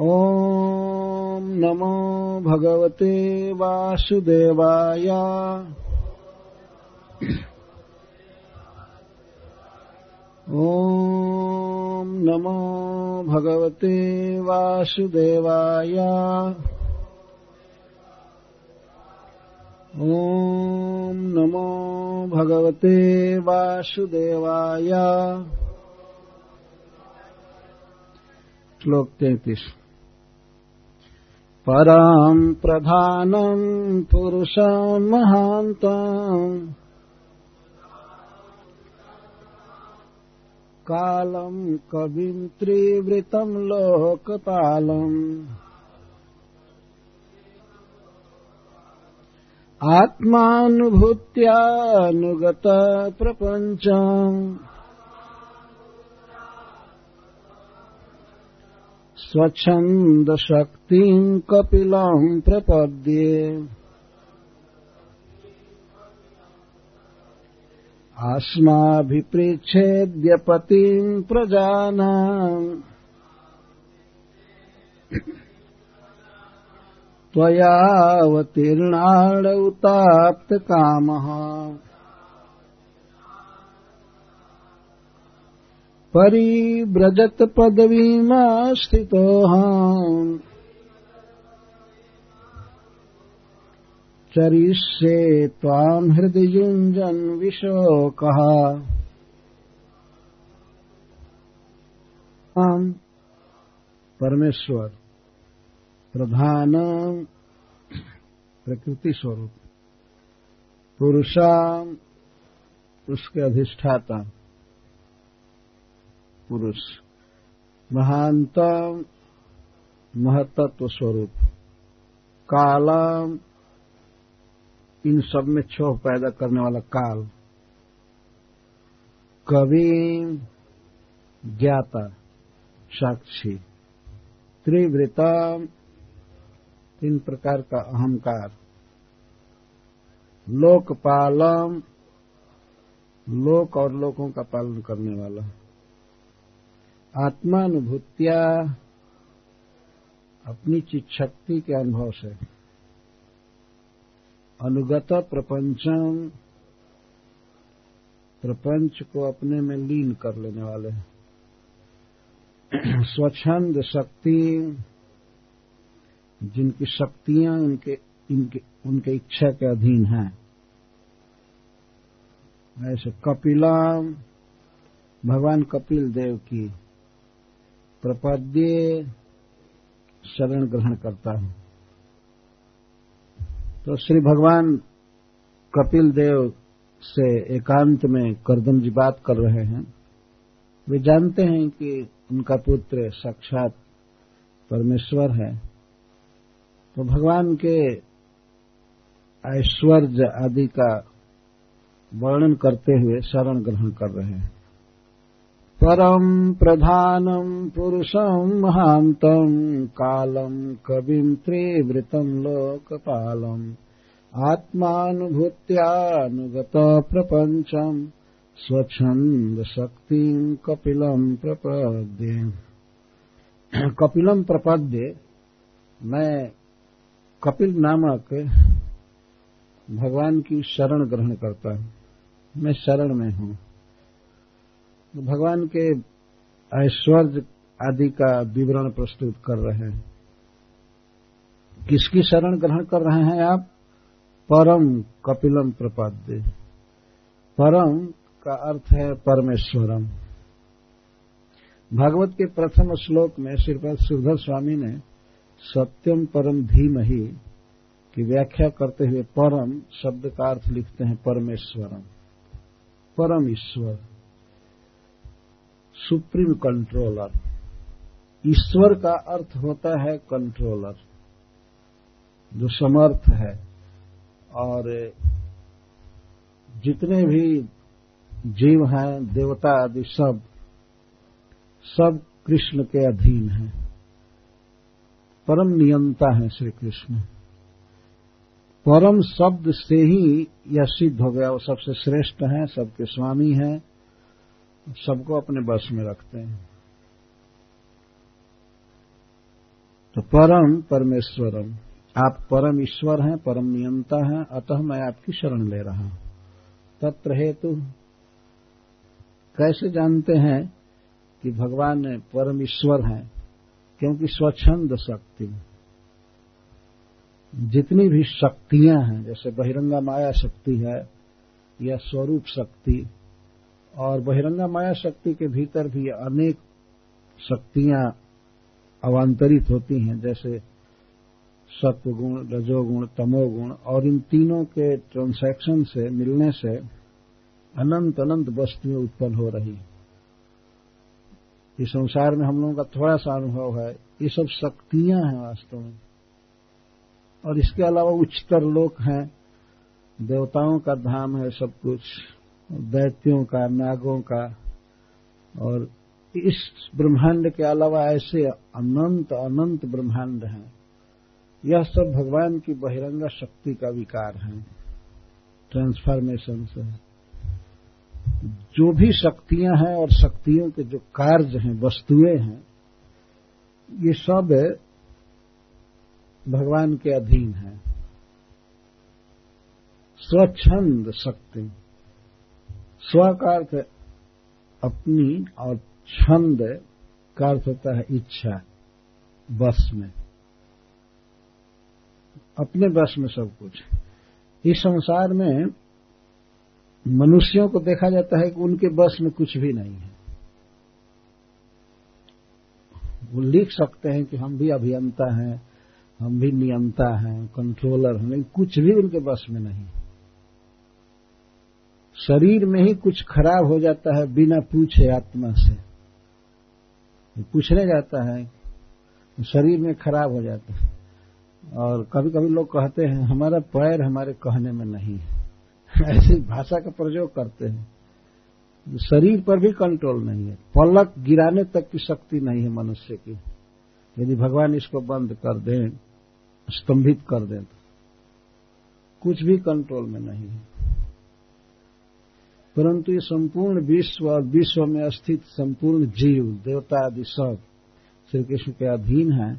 ॐ नमो भगवते वासुदेवाय। ॐ नमो भगवते वासुदेवाय। ॐ नमो भगवते वासुदेवाय। श्लोक तैतीस। पराम् प्रधानम् पुरुषम् महान्तम् कालम् कविम् त्रिवृतम् लोकपालम् आत्मानुभूत्यानुगत प्रपञ्चम् स्वच्छन्दशक्तिम् कपिलाम् प्रपद्ये। अस्माभिपृच्छेद्यपतिम् प्रजानाम् त्वयावतीर्णाडौ ताप्तकामः। उताप्तकामः परिव्रजत पदवीमास्थितोऽहम् चरिष्ये त्वाम् हृदि युञ्जन् विशोकः परमेश्वर प्रधान प्रकृति स्वरूप। पुरुषा उसके अधिष्ठाता। पुरुष। महानतम महतत्व स्वरूप कालम इन सब में क्षोभ पैदा करने वाला काल। कवि, ज्ञाता, साक्षी। त्रिवृतम तीन प्रकार का अहंकार। लोकपालम लोक और लोकों का पालन करने वाला। आत्मानुभूतिया अपनी चित शक्ति के अनुभव से। अनुगत प्रपंचम, प्रपंच को अपने में लीन कर लेने वाले स्वच्छंद शक्ति, जिनकी शक्तियाँ उनके इनके, उनके इच्छा के अधीन हैं। ऐसे कपिला भगवान कपिल देव की प्रपद्य शरण ग्रहण करता हूँ। तो श्री भगवान कपिल देव से एकांत में करदम जी बात कर रहे हैं। वे जानते हैं कि उनका पुत्र साक्षात परमेश्वर है। तो भगवान के ऐश्वर्य आदि का वर्णन करते हुए शरण ग्रहण कर रहे हैं। परम प्रधानम पुरुषम महांतम कालम कविम त्रिवृतम लोकपालम आत्मानुभूत्यानुगत प्रपंचम स्वच्छंद शक्ति कपिलम प्रपद्ये। कपिलम प्रपद्ये, मैं कपिल नामक भगवान की शरण ग्रहण करता हूँ। मैं शरण में हूँ। भगवान के ऐश्वर्य आदि का विवरण प्रस्तुत कर रहे हैं। किसकी शरण ग्रहण कर रहे हैं आप? परम कपिलम प्रपाद्य। परम का अर्थ है परमेश्वरम। भागवत के प्रथम श्लोक में श्रीपद श्रीधर स्वामी ने सत्यम परम धीम ही की व्याख्या करते हुए परम शब्द का अर्थ लिखते हैं परमेश्वरम। परम ईश्वर। Supreme controller. ईश्वर का अर्थ होता है कंट्रोलर, जो समर्थ है। और जितने भी जीव हैं, देवता आदि सब सब कृष्ण के अधीन हैं। परम नियंता है श्री कृष्ण। परम शब्द से ही यह सिद्ध हो गया। वो सबसे श्रेष्ठ हैं, सबके स्वामी हैं। सबको अपने बस में रखते हैं। तो परम परमेश्वरम, आप परम ईश्वर हैं, परम नियंता हैं, अतः मैं आपकी शरण ले रहा हूँ। तत्र हेतु, कैसे जानते हैं कि भगवान परम ईश्वर हैं? क्योंकि स्वच्छंद शक्ति। जितनी भी शक्तियाँ हैं, जैसे बहिरंगा माया शक्ति है, या स्वरूप शक्ति और बहिरंगा माया शक्ति के भीतर भी अनेक शक्तियाँ अवांतरित होती हैं, जैसे सत्व गुण रजोगुण, तमोगुण, और इन तीनों के ट्रांसैक्शन से, मिलने से अनंत अनंत वस्तुएँ उत्पन्न हो रही इस संसार में हम लोगों का थोड़ा सा अनुभव है, ये सब शक्तियाँ हैं वास्तव में। और इसके अलावा उच्चतर लोक हैं, देवताओं का धाम है सब कुछ। दैत्यों का, नागों का, और इस ब्रह्मांड के अलावा ऐसे अनंत अनंत ब्रह्मांड हैं। यह सब भगवान की बहिरंगा शक्ति का विकार है ट्रांसफॉर्मेशन से जो भी शक्तियाँ हैं और शक्तियों के जो कार्य हैं, वस्तुएँ हैं, ये सब भगवान के अधीन है। स्वच्छंद शक्ति। स्व का अर्थ अपनी और छंद का अर्थ होता है इच्छा, बस में। अपने बस में सब कुछ। इस संसार में मनुष्यों को देखा जाता है कि उनके बस में कुछ भी नहीं है। वो लिख सकते हैं कि हम भी अभियंता हैं, हम भी नियंता हैं कंट्रोलर हैं, लेकिन कुछ भी उनके बस में नहीं शरीर में ही कुछ खराब हो जाता है बिना पूछे आत्मा से। पूछने जाता है शरीर में खराब हो जाता है। और कभी कभी लोग कहते हैं, हमारा पैर हमारे कहने में नहीं है। ऐसी भाषा का प्रयोग करते हैं। शरीर पर भी कंट्रोल नहीं है। पलक गिराने तक की शक्ति नहीं है मनुष्य की। यदि भगवान इसको बंद कर दें, स्तंभित कर दें तो कुछ भी कंट्रोल में नहीं है। परंतु ये संपूर्ण विश्व और विश्व में स्थित संपूर्ण जीव, देवता आदि सब श्री कृष्ण के अधीन है।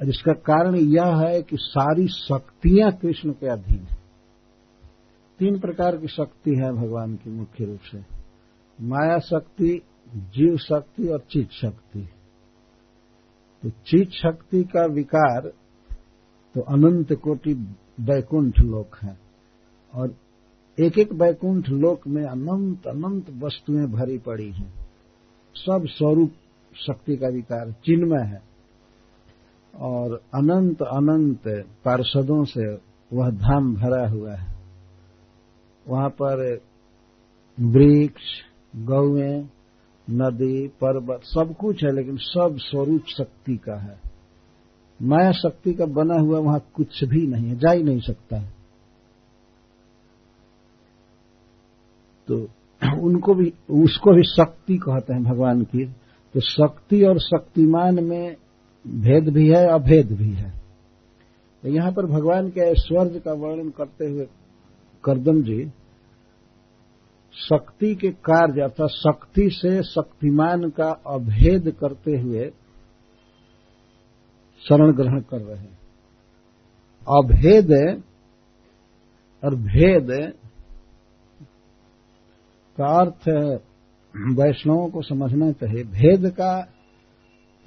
और इसका कारण यह है कि सारी शक्तियाँ कृष्ण के अधीन है। तीन प्रकार की शक्ति है भगवान की मुख्य रूप से। माया शक्ति, जीव शक्ति और चित शक्ति। तो चित शक्ति का विकार तो अनंत कोटि वैकुंठ लोक है। और एक एक वैकुंठ लोक में अनंत अनंत वस्तुएँ भरी पड़ी हैं। सब स्वरूप शक्ति का विकार चिन्मय है। और अनंत अनंत पार्षदों से वह धाम भरा हुआ है। वहाँ पर वृक्ष, गौएँ, नदी, पर्वत सब कुछ है, लेकिन सब स्वरूप शक्ति का है। माया शक्ति का बना हुआ वहाँ कुछ भी नहीं है, जा ही नहीं सकता है। तो उनको भी, उसको भी शक्ति कहते हैं भगवान की। तो शक्ति और शक्तिमान में भेद भी है, अभेद भी है। तो यहाँ पर भगवान के ऐश्वर्य का वर्णन करते हुए करदम जी, शक्ति के कार्य अर्थात शक्ति से शक्तिमान का अभेद करते हुए शरण ग्रहण कर रहे हैं। अभेद और भेद का अर्थ वैष्णवों को समझना चाहिए। भेद का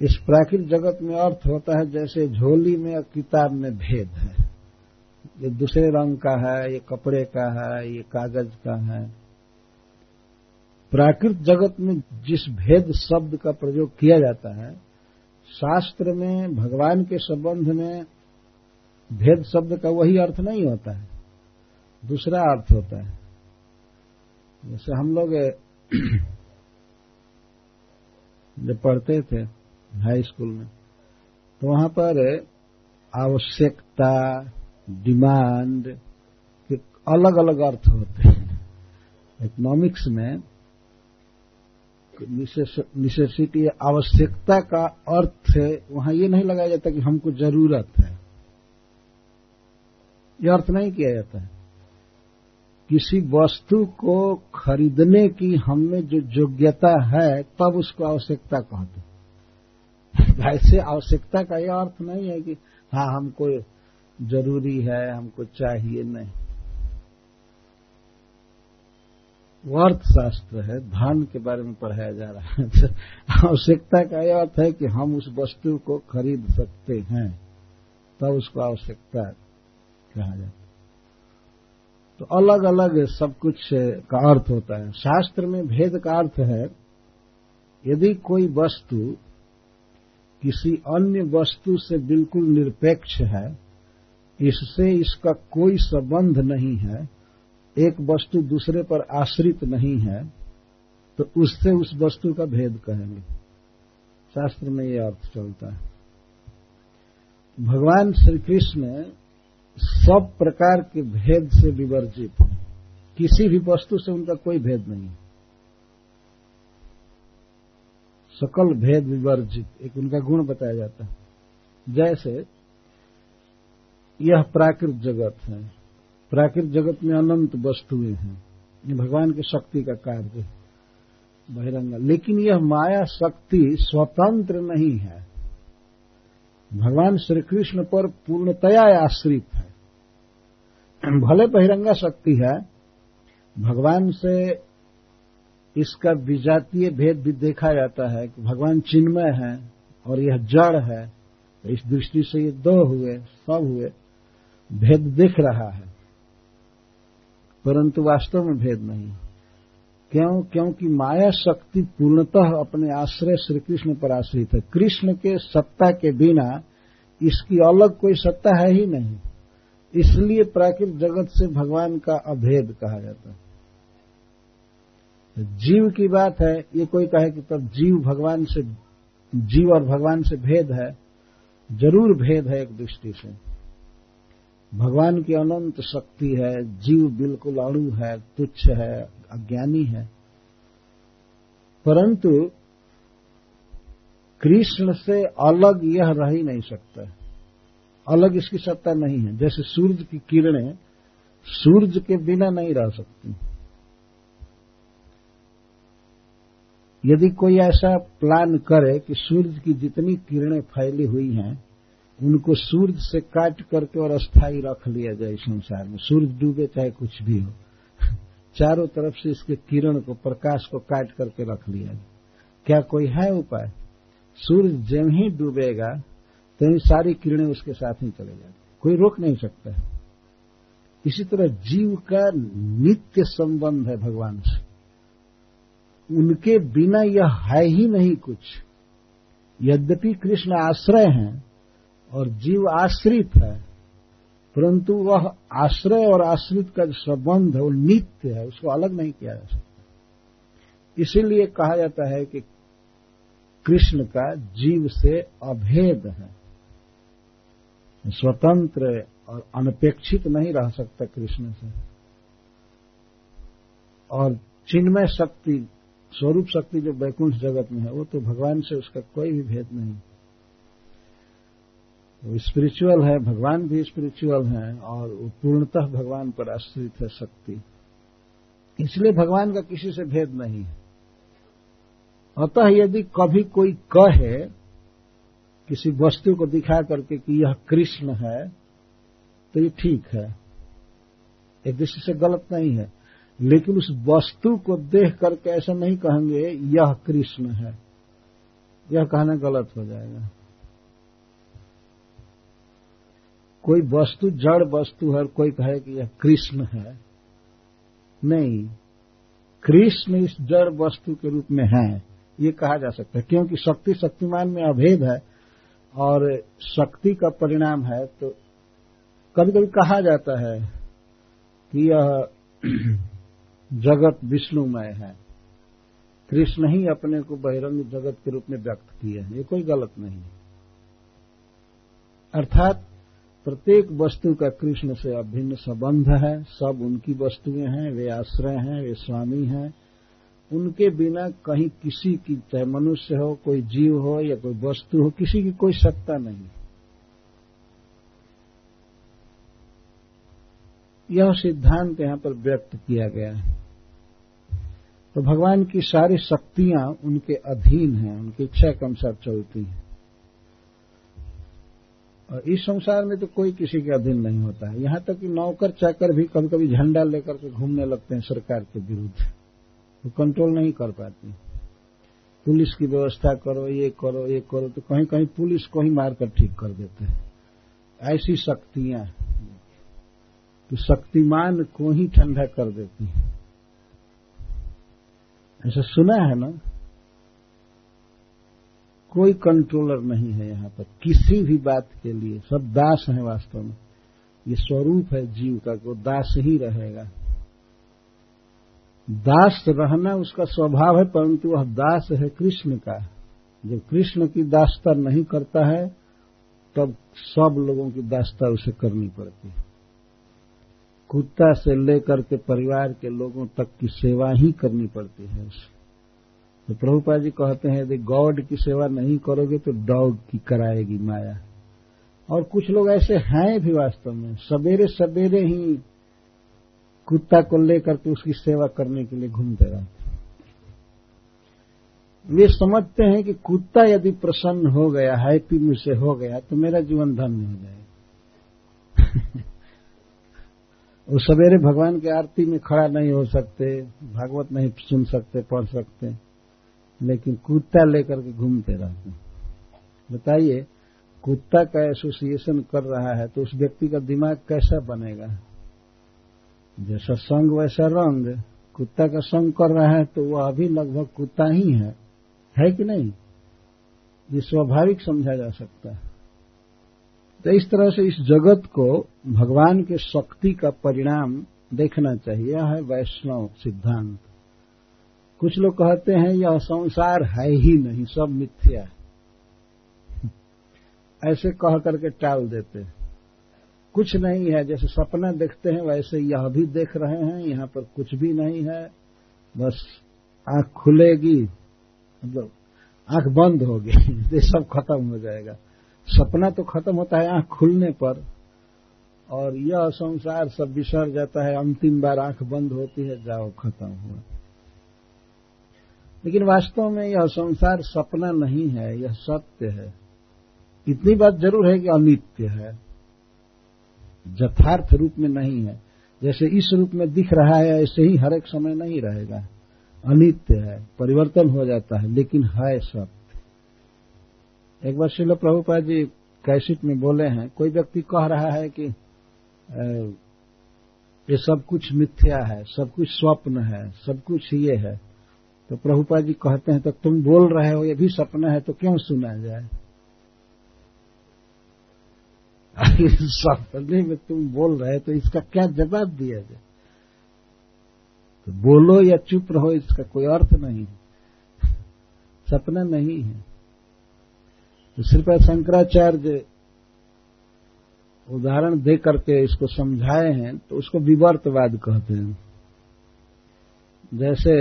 इस प्राकृत जगत में अर्थ होता है जैसे झोली में और किताब में भेद है। ये दूसरे रंग का है, ये कपड़े का है, ये कागज़ का है। प्राकृत जगत में जिस भेद शब्द का प्रयोग किया जाता है, शास्त्र में, भगवान के संबंध में भेद शब्द का वही अर्थ नहीं होता है। दूसरा अर्थ होता है। जैसे हम लोग जब पढ़ते थे हाई स्कूल में तो वहाँ पर आवश्यकता डिमांड के अलग अलग अर्थ होते हैं। इकोनॉमिक्स में निसेसिटी आवश्यकता का अर्थ वहाँ ये नहीं लगाया जाता कि हमको ज़रूरत है। यह अर्थ नहीं किया जाता है। किसी वस्तु को खरीदने की हमें जो योग्यता है, तब उसको आवश्यकता कहते वैसे आवश्यकता का यह अर्थ नहीं है कि हाँ हमको ज़रूरी है हमको चाहिए नहीं। अर्थशास्त्र है, धन के बारे में पढ़ाया जा रहा है। आवश्यकता का यह अर्थ है कि हम उस वस्तु को खरीद सकते हैं, तब उसको आवश्यकता कहा जाता तो अलग अलग सब कुछ का अर्थ होता है। शास्त्र में भेद का अर्थ है, यदि कोई वस्तु किसी अन्य वस्तु से बिल्कुल निरपेक्ष है, इससे इसका कोई संबंध नहीं है, एक वस्तु दूसरे पर आश्रित नहीं है तो उससे उस वस्तु का भेद कहेंगे। शास्त्र में यह अर्थ चलता है। भगवान श्री कृष्ण सब प्रकार के भेद से विवर्जित है। किसी भी वस्तु से उनका कोई भेद नहीं है। सकल भेद विवर्जित, एक उनका गुण बताया जाता है। जैसे, यह प्राकृत जगत है। प्राकृत जगत में अनंत वस्तुएँ हैं। ये भगवान की शक्ति का कार्य है। बहिरंगा, लेकिन यह माया शक्ति स्वतंत्र नहीं है। भगवान श्री कृष्ण पर पूर्णतया आश्रित भले बहिरंगा शक्ति है, भगवान से इसका विजातीय भेद भी देखा जाता है कि भगवान चिन्मय है और यह जड़ है तो इस दृष्टि से ये दो हुए, सब हुए, भेद दिख रहा है। परंतु वास्तव में भेद नहीं। क्यों? क्योंकि माया शक्ति पूर्णतः अपने आश्रय श्री कृष्ण पर आश्रित है। कृष्ण के सत्ता के बिना इसकी अलग कोई सत्ता है ही नहीं। इसलिए प्राकृतिक जगत से भगवान का अभेद कहा जाता है। जीव की बात है, ये कोई कहे कि तब जीव भगवान से, जीव और भगवान से भेद है, ज़रूर भेद है एक दृष्टि से। भगवान की अनंत शक्ति है, जीव बिल्कुल अणु है, तुच्छ है, अज्ञानी है। परंतु कृष्ण से अलग यह रह ही नहीं सकता। अलग इसकी सत्ता नहीं है। जैसे सूर्य की किरणें सूर्य के बिना नहीं रह सकती। यदि कोई ऐसा प्लान करे कि सूर्य की जितनी किरणें फैली हुई हैं, उनको सूर्य से काट करके और अस्थाई रख लिया जाए संसार में। सूर्य डूबे चाहे कुछ भी हो। चारों तरफ़ से इसके किरण को, प्रकाश को काट करके रख लिया जाए। क्या कोई है उपाय? सूर्य जब ही डूबेगा तो सारी किरणें उसके साथ ही चले जाती कोई रोक नहीं सकता है। इसी तरह जीव का नित्य संबंध है भगवान से। उनके बिना यह है ही नहीं कुछ। यद्यपि कृष्ण आश्रय हैं और जीव आश्रित है, परंतु वह आश्रय और आश्रित का जो संबंध है, वो नित्य है, उसको अलग नहीं किया जा सकता। इसीलिए कहा जाता है कि कृष्ण का जीव से अभेद है। स्वतंत्र और अनपेक्षित नहीं रह सकता कृष्ण से। और चिन्मय शक्ति, स्वरूप शक्ति जो वैकुंठ जगत में है, वो तो भगवान से उसका कोई भी भेद नहीं। वो स्पिरिचुअल है, भगवान भी स्पिरिचुअल है, और वो पूर्णतः भगवान पर आश्रित है शक्ति। इसलिए भगवान का किसी से भेद नहीं है। अतः यदि कभी कोई कहे किसी वस्तु को दिखा करके कि यह कृष्ण है तो ये ठीक है। एक दृष्टि से गलत नहीं है। लेकिन उस वस्तु को देख करके ऐसा नहीं कहेंगे, यह कृष्ण है। यह कहना गलत हो जाएगा। कोई वस्तु जड़ वस्तु है और कोई कहे कि यह कृष्ण है। नहीं। कृष्ण इस जड़ वस्तु के रूप में है। ये कहा जा सकता है, क्योंकि शक्ति शक्तिमान में अभेद है। और शक्ति का परिणाम है तो कभी कभी कहा जाता है कि यह जगत विष्णुमय है। कृष्ण ही अपने को बहिरंग जगत के रूप में व्यक्त किए हैं। ये कोई गलत नहीं अर्थात प्रत्येक वस्तु का कृष्ण से अभिन्न संबंध है। सब उनकी वस्तुएँ हैं, वे आश्रय हैं, वे स्वामी हैं। उनके बिना कहीं किसी की, चाहे मनुष्य हो, कोई जीव हो, या कोई वस्तु हो, किसी की कोई सत्ता नहीं। यह सिद्धांत यहाँ पर व्यक्त किया गया है। तो भगवान की सारी शक्तियाँ उनके अधीन हैं, उनकी इच्छा के अनुसार चलती हैं। और इस संसार में तो कोई किसी के अधीन नहीं होता है। यहाँ तक कि नौकर चाकर भी कभी कभी झंडा लेकर के घूमने लगते हैं सरकार के विरुद्ध। वो कंट्रोल नहीं कर पाती। पुलिस की व्यवस्था करो, ये करो ये करो तो कहीं कहीं पुलिस को ही मारकर ठीक कर देते हैं। ऐसी शक्तियाँ तो शक्तिमान को ही ठंडा कर देती है। ऐसा सुना है ना? कोई कंट्रोलर नहीं है यहाँ पर, किसी भी बात के लिए। सब दास है वास्तव में। ये स्वरूप है जीव का, वो दास ही रहेगा। दास रहना उसका स्वभाव है, परंतु वह दास है कृष्ण का। जब कृष्ण की दासता नहीं करता है, तब सब लोगों की दासता उसे करनी पड़ती है। कुत्ता से लेकर के परिवार के लोगों तक की सेवा ही करनी पड़ती है उसे। तो प्रभुपा जी कहते हैं, यदि गॉड की सेवा नहीं करोगे तो डॉग की कराएगी माया। और कुछ लोग ऐसे हैं भी वास्तव में सवेरे सवेरे ही कुत्ता को लेकर के उसकी सेवा करने के लिए घूमते रहते वे समझते हैं कि कुत्ता यदि प्रसन्न हो गया, हैप्पी मुझसे हो गया तो मेरा जीवन धन्य हो जाएगा। वो सवेरे भगवान की आरती में खड़ा नहीं हो सकते, भागवत नहीं सुन सकते, पढ़ सकते, लेकिन कुत्ता लेकर के घूमते रहते बताइए, कुत्ता का एसोसिएशन कर रहा है तो उस व्यक्ति का दिमाग कैसा बनेगा? जैसा संग वैसा रंग। कुत्ता का संग कर रहा है तो वह अभी लगभग कुत्ता ही है। है कि नहीं? ये स्वाभाविक समझा जा सकता है। तो इस तरह से इस जगत को भगवान के शक्ति का परिणाम देखना चाहिए। यह है वैष्णव सिद्धांत। कुछ लोग कहते हैं, यह संसार है ही नहीं, सब मिथ्या है। ऐसे कह करके टाल देते हैं। कुछ नहीं है, जैसे सपना देखते हैं, वैसे यह भी देख रहे हैं, यहाँ पर कुछ भी नहीं है। बस आँख खुलेगी मतलब आँख बंद होगी, ये सब खत्म हो जाएगा। सपना तो खत्म होता है आँख खुलने पर, और यह संसार सब बिसर जाता है, अंतिम बार आँख बंद होती है, जाओ, खत्म हुआ। लेकिन वास्तव में यह संसार सपना नहीं है, यह सत्य है। इतनी बात ज़रूर है कि अनित्य है। यथार्थ रूप में नहीं है। जैसे इस रूप में दिख रहा है, ऐसे ही हर एक समय नहीं रहेगा। अनित्य है, परिवर्तन हो जाता है, लेकिन है सत्य। एक बार शिल प्रभुपाद जी कैसेट में बोले हैं, कोई व्यक्ति कह रहा है कि ये सब कुछ मिथ्या है, सब कुछ स्वप्न है, सब कुछ ये है। तो प्रभुपा जी कहते हैं तो तुम बोल रहे हो, ये भी सपना है तो क्यों सुना जाए? सपने में तुम बोल रहे तो इसका क्या जवाब दिया जाए? तो बोलो या चुप रहो, इसका कोई अर्थ नहीं है। सपना नहीं है। तो श्रीपद शंकराचार्य उदाहरण दे करके इसको समझाए हैं तो उसको विवर्तवाद कहते हैं। जैसे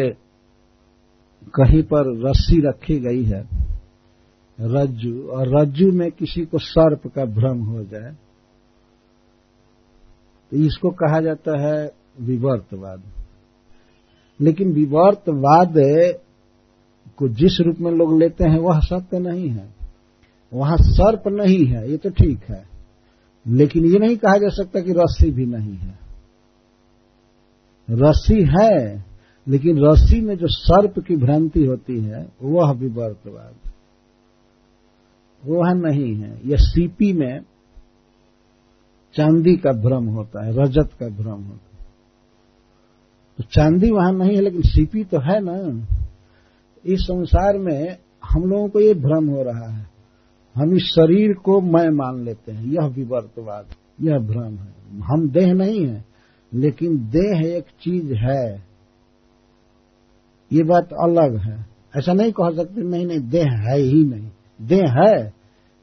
कहीं पर रस्सी रखी गई है रज्जु, और रज्जु में किसी को सर्प का भ्रम हो जाए तो इसको कहा जाता है विवर्तवाद। लेकिन विवर्तवाद को जिस रूप में लोग लेते हैं, वह सत्य नहीं है। वहाँ सर्प नहीं है, ये तो ठीक है। लेकिन ये नहीं कहा जा सकता कि रस्सी भी नहीं है। रस्सी है, लेकिन रस्सी में जो सर्प की भ्रांति होती है, वह विवर्तवाद। वह नहीं है। यह सीपी में चांदी का भ्रम होता है, रजत का भ्रम होता है। तो चांदी वहाँ नहीं है, लेकिन सीपी तो है ना। इस संसार में हम लोगों को ये भ्रम हो रहा है। हम इस शरीर को मैं मान लेते हैं। यह विवर्तवाद, यह भ्रम है। हम देह नहीं है, लेकिन देह एक चीज़ है। ये बात अलग है। ऐसा नहीं कह सकते, नहीं नहीं, देह है ही नहीं। देह है।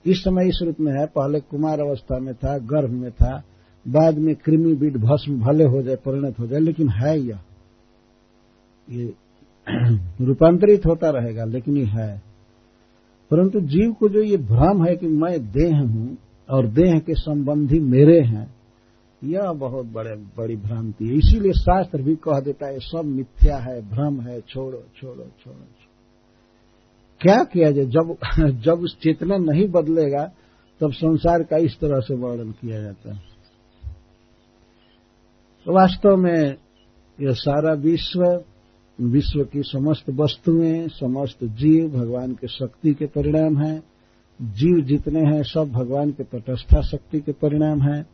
इस समय इस रूप में है, पहले कुमार अवस्था में था, गर्भ में था, बाद में कृमि बीट भस्म भले हो जाए, परिणत हो जाए, लेकिन है यह। ये रूपांतरित होता रहेगा, लेकिन ये है। परंतु जीव को जो ये भ्रम है कि मैं देह हूँ और देह के संबंधी मेरे हैं, यह बहुत बड़े, बड़ी भ्रांति है। इसीलिए शास्त्र भी कह देता है, सब मिथ्या है, भ्रम है, छोड़ो छोड़ो छोड़ो। क्या किया जाए? जब जब चेतना नहीं बदलेगा, तब संसार का इस तरह से वर्णन किया जाता है। तो वास्तव में यह सारा विश्व विश्व की समस्त वस्तुएँ, समस्त जीव भगवान के शक्ति के परिणाम हैं। जीव जितने हैं, सब भगवान के तटस्था शक्ति के परिणाम हैं।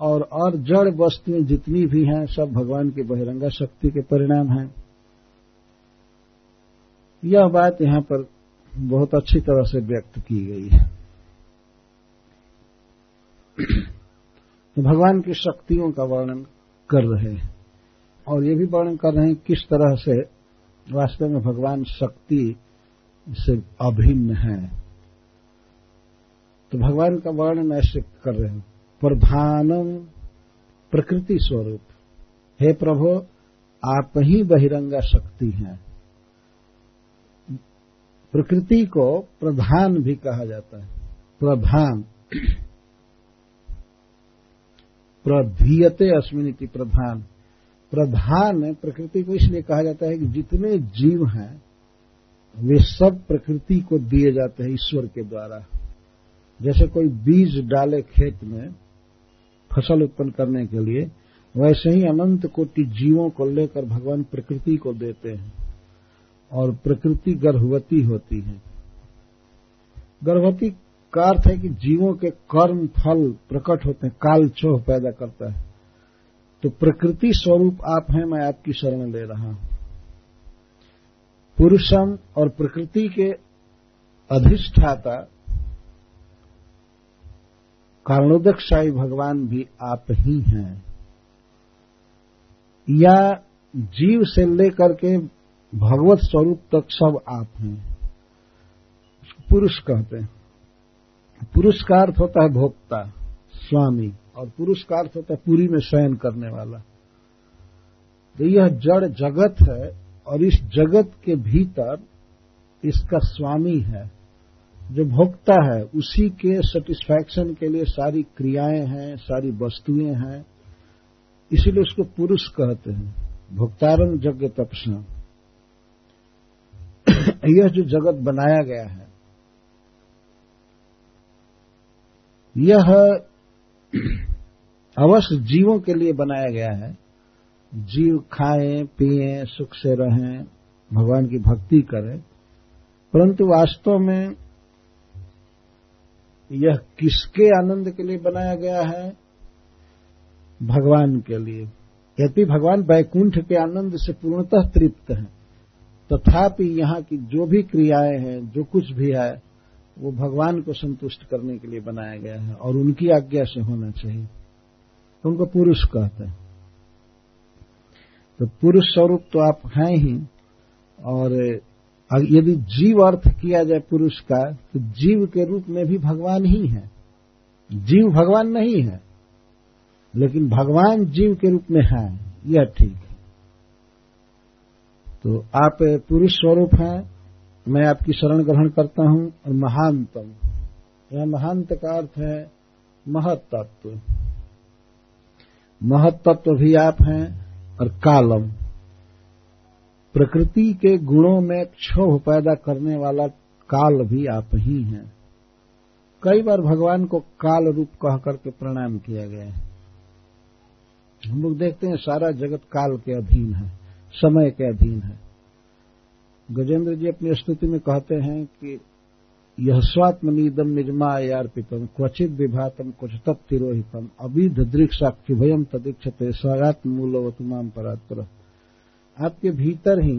और और जड़ वस्तुएँ जितनी भी हैं, सब भगवान की बहिरंगा शक्ति के परिणाम हैं। यह बात यहाँ पर बहुत अच्छी तरह से व्यक्त की गई है। तो भगवान की शक्तियों का वर्णन कर रहे हैं। और ये भी वर्णन कर रहे हैं किस तरह से वास्तव में भगवान शक्ति से अभिन्न है। तो भगवान का वर्णन ऐसे कर रहे हैं, प्रधानम प्रकृति स्वरूप। हे प्रभु, आप ही बहिरंगा शक्ति हैं। प्रकृति को प्रधान भी कहा जाता है। प्रधान। प्रधीयते अस्मिनिति प्रधान। प्रधान प्रकृति को इसलिए कहा जाता है कि जितने जीव हैं, वे सब प्रकृति को दिए जाते हैं ईश्वर के द्वारा। जैसे कोई बीज डाले खेत में फ़सल उत्पन्न करने के लिए, वैसे ही अनंत कोटि जीवों को लेकर भगवान प्रकृति को देते हैं। और प्रकृति गर्भवती होती है। गर्भवती का अर्थ है कि जीवों के कर्म, फल प्रकट होते हैं, काल चोह पैदा करता है। तो प्रकृति स्वरूप आप हैं, मैं आपकी शरण ले रहा हूँ। पुरुषम और प्रकृति के अधिष्ठाता कारणोदकशाही भगवान भी आप ही हैं। या जीव से लेकर के भगवत स्वरूप तक सब आप हैं। पुरुष कहते हैं। पुरुष का अर्थ होता है भोक्ता, स्वामी, और पुरुष का अर्थ होता है पूरी में शयन करने वाला। तो यह जड़ जगत है, और इस जगत के भीतर इसका स्वामी है। जो भोक्ता है, उसी के सेटिस्फैक्शन के लिए सारी क्रियाएँ हैं, सारी वस्तुएँ हैं। इसीलिए उसको पुरुष कहते हैं। भोक्तारंग यज्ञ तपसा यह जो जगत बनाया गया है, यह अवश्य जीवों के लिए बनाया गया है। जीव खाएँ, पिए, सुख से रहें, भगवान की भक्ति करें। परंतु वास्तव में यह किसके आनंद के लिए बनाया गया है? भगवान के लिए। यद्यपि भगवान वैकुंठ के आनंद से पूर्णतः तृप्त हैं तथापि यहाँ की जो भी क्रियाएँ हैं, जो कुछ भी है, वो भगवान को संतुष्ट करने के लिए बनाया गया है और उनकी आज्ञा से होना चाहिए। तो उनको पुरुष कहते हैं। तो पुरुष स्वरूप तो आप हैं ही, और यदि जीव अर्थ किया जाए पुरुष का तो जीव के रूप में भी भगवान ही है। जीव भगवान नहीं है, लेकिन भगवान जीव के रूप में है, यह ठीक है। तो आप पुरुष स्वरूप हैं, मैं आपकी शरण ग्रहण करता हूँ और महानतम यह महानत का अर्थ है महतत्व महतत्व भी आप हैं और कालम। प्रकृति के गुणों में क्षोभ पैदा करने वाला काल भी आप ही हैं। कई बार भगवान को काल रूप कह करके प्रणाम किया गया है। हम लोग देखते हैं सारा जगत काल के अधीन है। समय के अधीन है। गजेंद्र जी अपनी स्तुति में कहते हैं कि यह निजमा यार्पितम क्वचित विभातम तप तिरोहितम अविध दृक्ष साक्षी भयम तदीक्षते स्वात्म मूलवतुमाम परात्पर। आपके भीतर ही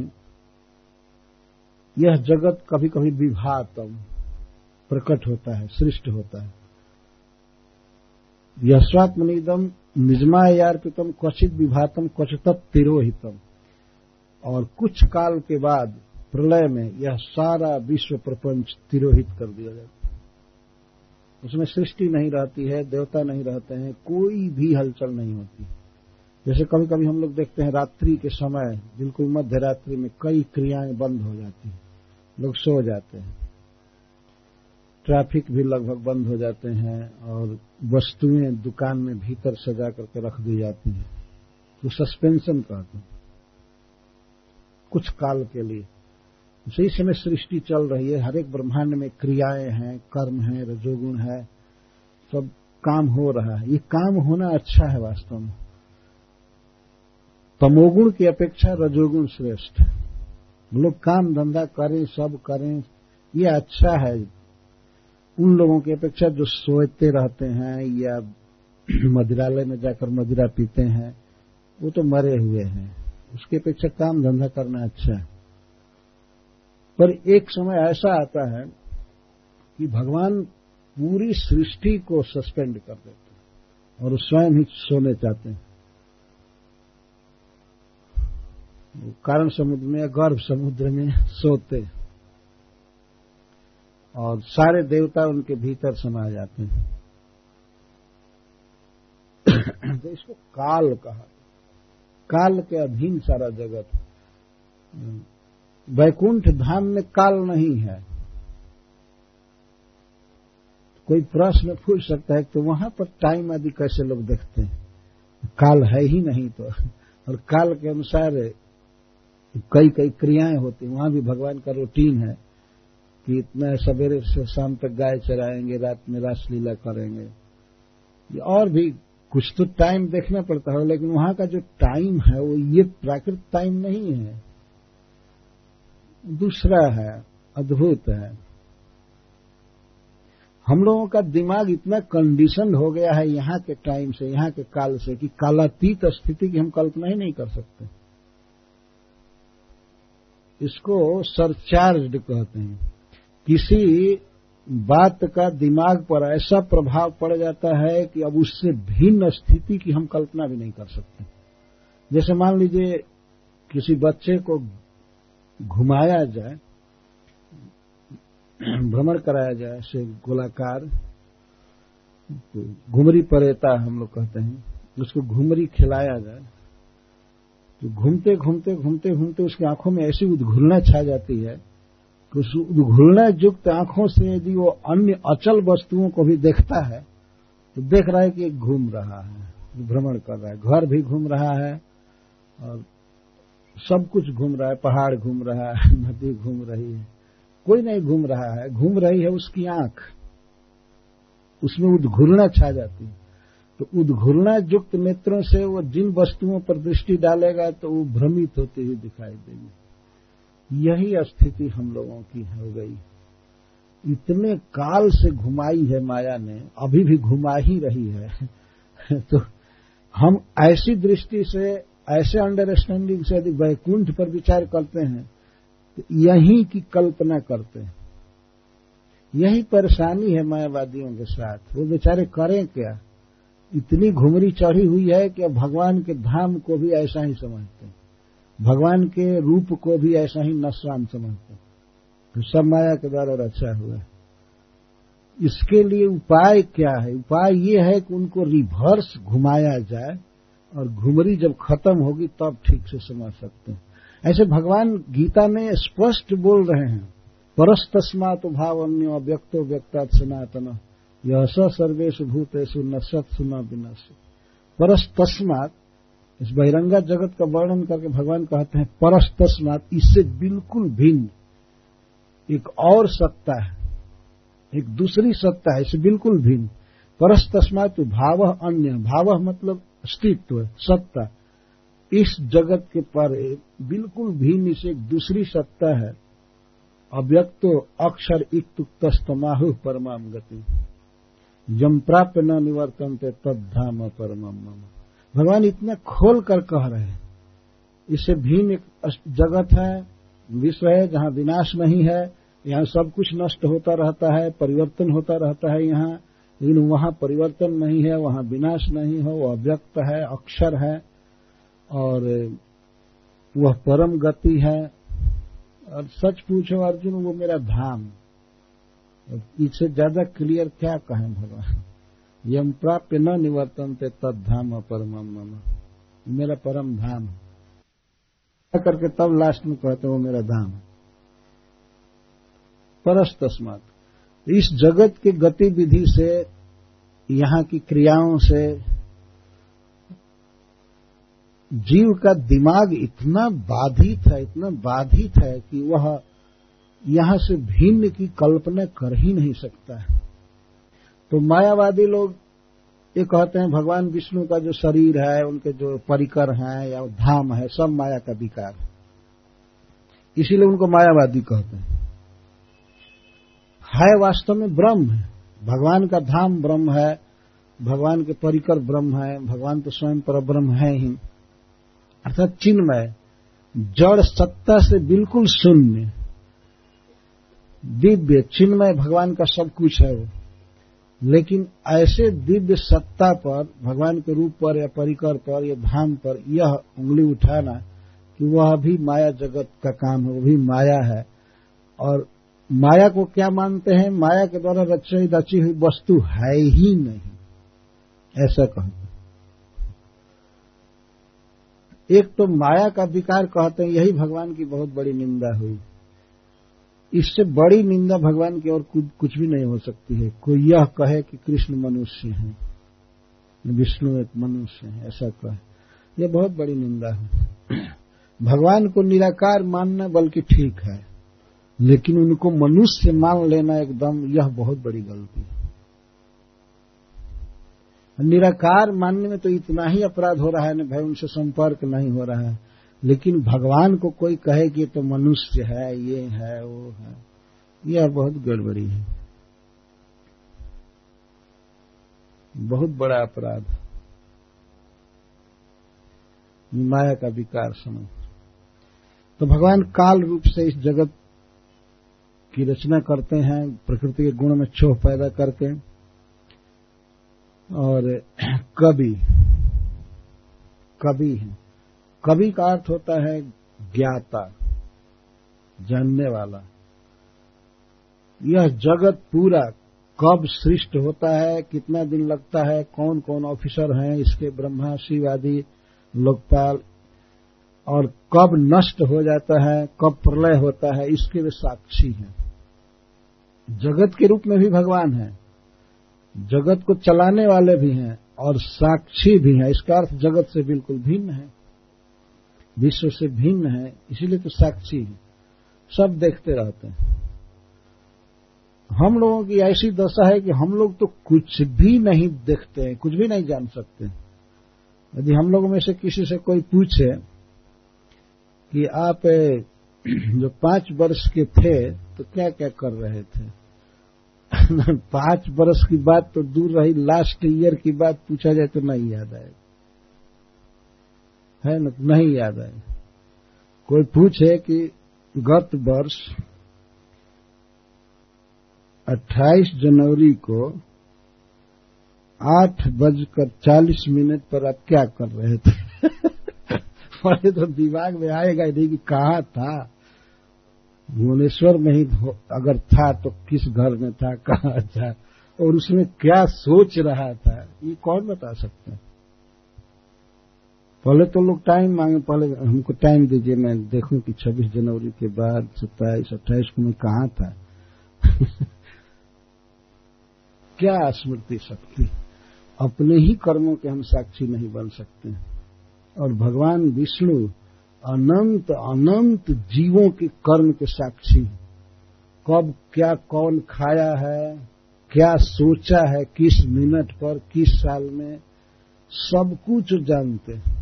यह जगत कभी कभी विभातम प्रकट होता है, सृष्ट होता है। यह स्वात्मनिदम निजमा यार्पितम क्वचित विभातम क्वच तप तिरोहितम और कुछ काल के बाद प्रलय में यह सारा विश्व प्रपंच तिरोहित कर दिया जाता है। उसमें सृष्टि नहीं रहती है, देवता नहीं रहते हैं, कोई भी हलचल नहीं होती। जैसे कभी कभी हम लोग देखते हैं रात्रि के समय, बिल्कुल मध्य रात्रि में कई क्रियाएँ बंद हो जाती हैं। लोग सो जाते हैं। ट्रैफ़िक भी लगभग बंद हो जाते हैं और वस्तुएँ दुकान में भीतर सजा करके रख दी जाती हैं। तो सस्पेंशन कहते हैं। कुछ काल के लिए। उसी समय सृष्टि चल रही है। हर एक ब्रह्मांड में क्रियाएँ हैं, कर्म है, रजोगुण है, सब काम हो रहा है। ये काम होना अच्छा है वास्तव में। तमोगुण की अपेक्षा रजोगुण श्रेष्ठ लोग काम धंधा करें, सब करें, ये अच्छा है। उन लोगों की अपेक्षा जो सोते रहते हैं या मदिरालय में जाकर मदिरा पीते हैं, वो तो मरे हुए हैं। उसकी अपेक्षा काम धंधा करना अच्छा है। पर एक समय ऐसा आता है कि भगवान पूरी सृष्टि को सस्पेंड कर देते हैं और स्वयं ही सोने चाहते हैं। कारण समुद्र में गर्भ समुद्र में सोते और सारे देवता उनके भीतर समा जाते हैं। तो इसको काल कहा काल के अधीन सारा जगत। वैकुंठ धाम में काल नहीं है। कोई प्रश्न पूछ सकता है तो वहाँ पर टाइम आदि कैसे लोग देखते हैं? काल है ही नहीं तो। और काल के अनुसार कई कई क्रियाएँ होती वहाँ भी भगवान का रूटीन है कि इतना सवेरे से शाम तक गाय चराएँगे, रात में रासलीला करेंगे। और भी कुछ तो टाइम देखना पड़ता है, लेकिन वहाँ का जो टाइम है, वो ये प्राकृत टाइम नहीं है। दूसरा है, अद्भुत है। हम लोगों का दिमाग इतना कंडीशन हो गया है यहाँ के टाइम से, यहाँ के काल से, कि कालातीत स्थिति की हम कल्पना ही नहीं कर सकते। इसको सरचार्ज कहते हैं। किसी बात का दिमाग पर ऐसा प्रभाव पड़ जाता है कि अब उससे भिन्न स्थिति की हम कल्पना भी नहीं कर सकते। जैसे मान लीजिए किसी बच्चे को घुमाया जाए, भ्रमण कराया जाए, से गोलाकार घुमरी परेता हम लोग कहते हैं, उसको घुमरी खिलाया जाए तो घूमते घूमते घूमते घूमते उसकी आँखों में ऐसी उद्घुलना छा जाती है उस उद्घुलना युक्त आँखों से यदि वो अन्य अचल वस्तुओं को भी देखता है तो देख रहा है कि घूम रहा है, भ्रमण कर रहा है, घर भी घूम रहा है, और सब कुछ घूम रहा है, पहाड़ घूम रहा है, नदी घूम रही है, कोई नहीं घूम रहा है, घूम रही है उसकी आँख। उसमें उद्घुलना छा जाती है। तो उद्घुलना युक्त नेत्रों से वो जिन वस्तुओं पर दृष्टि डालेगा तो वो भ्रमित होती हुई दिखाई देगी। यही स्थिति हम लोगों की हो गई। इतने काल से घुमाई है माया ने, अभी भी घुमा ही रही है तो हम ऐसी दृष्टि से, ऐसे अंडरस्टैंडिंग से यदि वैकुंठ पर विचार करते हैं तो यही की कल्पना करते हैं। यही परेशानी है मायावादियों के साथ। वो बेचारे करें क्या? इतनी घुमरी चढ़ी हुई है कि अब भगवान के धाम को भी ऐसा ही समझते हैं। भगवान के रूप को भी ऐसा ही नस्वान समझते तो सब माया के द्वारा रचा हुआ है। इसके लिए उपाय क्या है? उपाय ये है कि उनको रिवर्स घुमाया जाए और घुमरी जब खत्म होगी तब ठीक से समझ सकते हैं। ऐसे भगवान गीता में स्पष्ट बोल रहे हैं, परस्तस्मात अन्य व्यक्तो व्यक्ता सनातन यह सर्वेश भूतेषु न सत सुना विनाश परस तस्मात इस बहिरंगा जगत का वर्णन करके भगवान कहते हैं परस तस्मात इससे बिल्कुल भिन्न। एक और सत्ता है, एक दूसरी सत्ता है, इससे बिल्कुल भिन्न। परस तस्मात भाव अन्य, भाव मतलब अस्तित्व, सत्ता। इस जगत के पर बिल्कुल भिन्न, इसे एक दूसरी सत्ता है। अव्यक्तो अक्षर इक्तुक्तस्तमाहु परमाम गति। जम प्राप्त न निवर्तनते तद धाम परम भगवान इतना खोल कर कह रहे हैं। इससे भिन्न एक जगत है, विश्व है, जहाँ विनाश नहीं है। यहाँ सब कुछ नष्ट होता रहता है, परिवर्तन होता रहता है यहाँ। लेकिन वहाँ परिवर्तन नहीं है, वहाँ विनाश नहीं है वह अव्यक्त है, अक्षर है। और वह परम गति है। और सच पूछो अर्जुन, वो मेरा धाम। इससे ज़्यादा क्लियर क्या कहें भगवान? यम प्राप्य न निवर्तन थे तद धाम परम मेरा परम धाम करके तब लास्ट में कहते वो मेरा धाम है। परस तस्मात इस जगत की गतिविधि से, यहाँ की क्रियाओं से, जीव का दिमाग इतना बाधित है, इतना बाधित है कि वह यहाँ से भिन्न की कल्पना कर ही नहीं सकता है। तो मायावादी लोग ये कहते हैं, भगवान विष्णु का जो शरीर है, उनके जो परिकर हैं या धाम है, सब माया का विकार है। इसीलिए उनको मायावादी कहते हैं। है वास्तव में ब्रह्म है। भगवान का धाम ब्रह्म है, भगवान के परिकर ब्रह्म है, भगवान तो स्वयं पर ब्रह्म है ही। अर्थात चिन्मय, जड़ सत्ता से बिल्कुल शून्य। दिव्य, चिन्मय, भगवान का सब कुछ है वो। लेकिन ऐसे दिव्य सत्ता पर, भगवान के रूप पर या परिकर पर या धाम पर यह उंगली उठाना कि वह भी माया जगत का काम है, वो भी माया है। और माया को क्या मानते हैं? माया के द्वारा रची रची हुई वस्तु है ही नहीं। ऐसा कहते एक तो माया का विकार कहते हैं, यही भगवान की बहुत बड़ी निंदा हुई। इससे बड़ी निंदा भगवान की और कुछ भी नहीं हो सकती है। कोई यह कहे कि कृष्ण मनुष्य है, विष्णु एक मनुष्य है, ऐसा कहे। यह बहुत बड़ी निंदा है। भगवान को निराकार मानना बल्कि ठीक है, लेकिन उनको मनुष्य मान लेना एकदम, यह बहुत बड़ी गलती है। निराकार मानने में तो इतना ही अपराध हो रहा है ना, भाई, उनसे संपर्क नहीं हो रहा है। लेकिन भगवान को कोई कहे कि तो मनुष्य है, ये है, वो है। यह बहुत गड़बड़ी है। बहुत बड़ा अपराध। माया का विकार समझ। तो भगवान काल रूप से इस जगत की रचना करते हैं, प्रकृति के गुण में छोह पैदा करके। और कवि कवि है। कवि का अर्थ होता है ज्ञाता, जानने वाला। यह जगत पूरा कब सृष्ट होता है, कितना दिन लगता है कौन कौन ऑफिसर हैं, इसके ब्रह्मा, शिव आदि, लोकपाल, और कब नष्ट हो जाता है, कब प्रलय होता है, इसके वे साक्षी हैं। जगत के रूप में भी भगवान है, जगत को चलाने वाले भी हैं, और साक्षी भी हैं। इसका अर्थ जगत से बिल्कुल भिन्न है। विश्व से भिन्न है, इसीलिए तो साक्षी सब देखते रहते हैं। हम लोगों की ऐसी दशा है कि हम लोग तो कुछ भी नहीं देखते हैं, कुछ भी नहीं जान सकते यदि हम लोगों में से किसी से कोई पूछे कि आप जो पाँच वर्ष के थे तो क्या क्या कर रहे थे? पाँच वर्ष की बात तो दूर रही, लास्ट ईयर की बात पूछा जाए तो नहीं याद आएगा। है ना, नहीं याद आए कोई पूछे कि गत वर्ष 28 जनवरी को आठ बजकर चालीस मिनट पर आप क्या कर रहे थे? पहले तो दिमाग में आएगा ही नहीं कि कहा था। भुवनेश्वर में ही, अगर था तो किस घर में था, कहा था, और उसमें क्या सोच रहा था, ये कौन बता सकता है? पहले तो लोग टाइम मांगे, पहले हमको टाइम दीजिए, मैं देखूँ कि 26 जनवरी के बाद सत्ताईस, अट्ठाईस को मैं कहा था? क्या स्मृति शक्ति? अपने ही कर्मों के हम साक्षी नहीं बन सकते। और भगवान विष्णु अनंत अनंत जीवों के कर्म के साक्षी कब क्या, कौन खाया है, क्या सोचा है, किस मिनट पर, किस साल में, सब कुछ जानते हैं।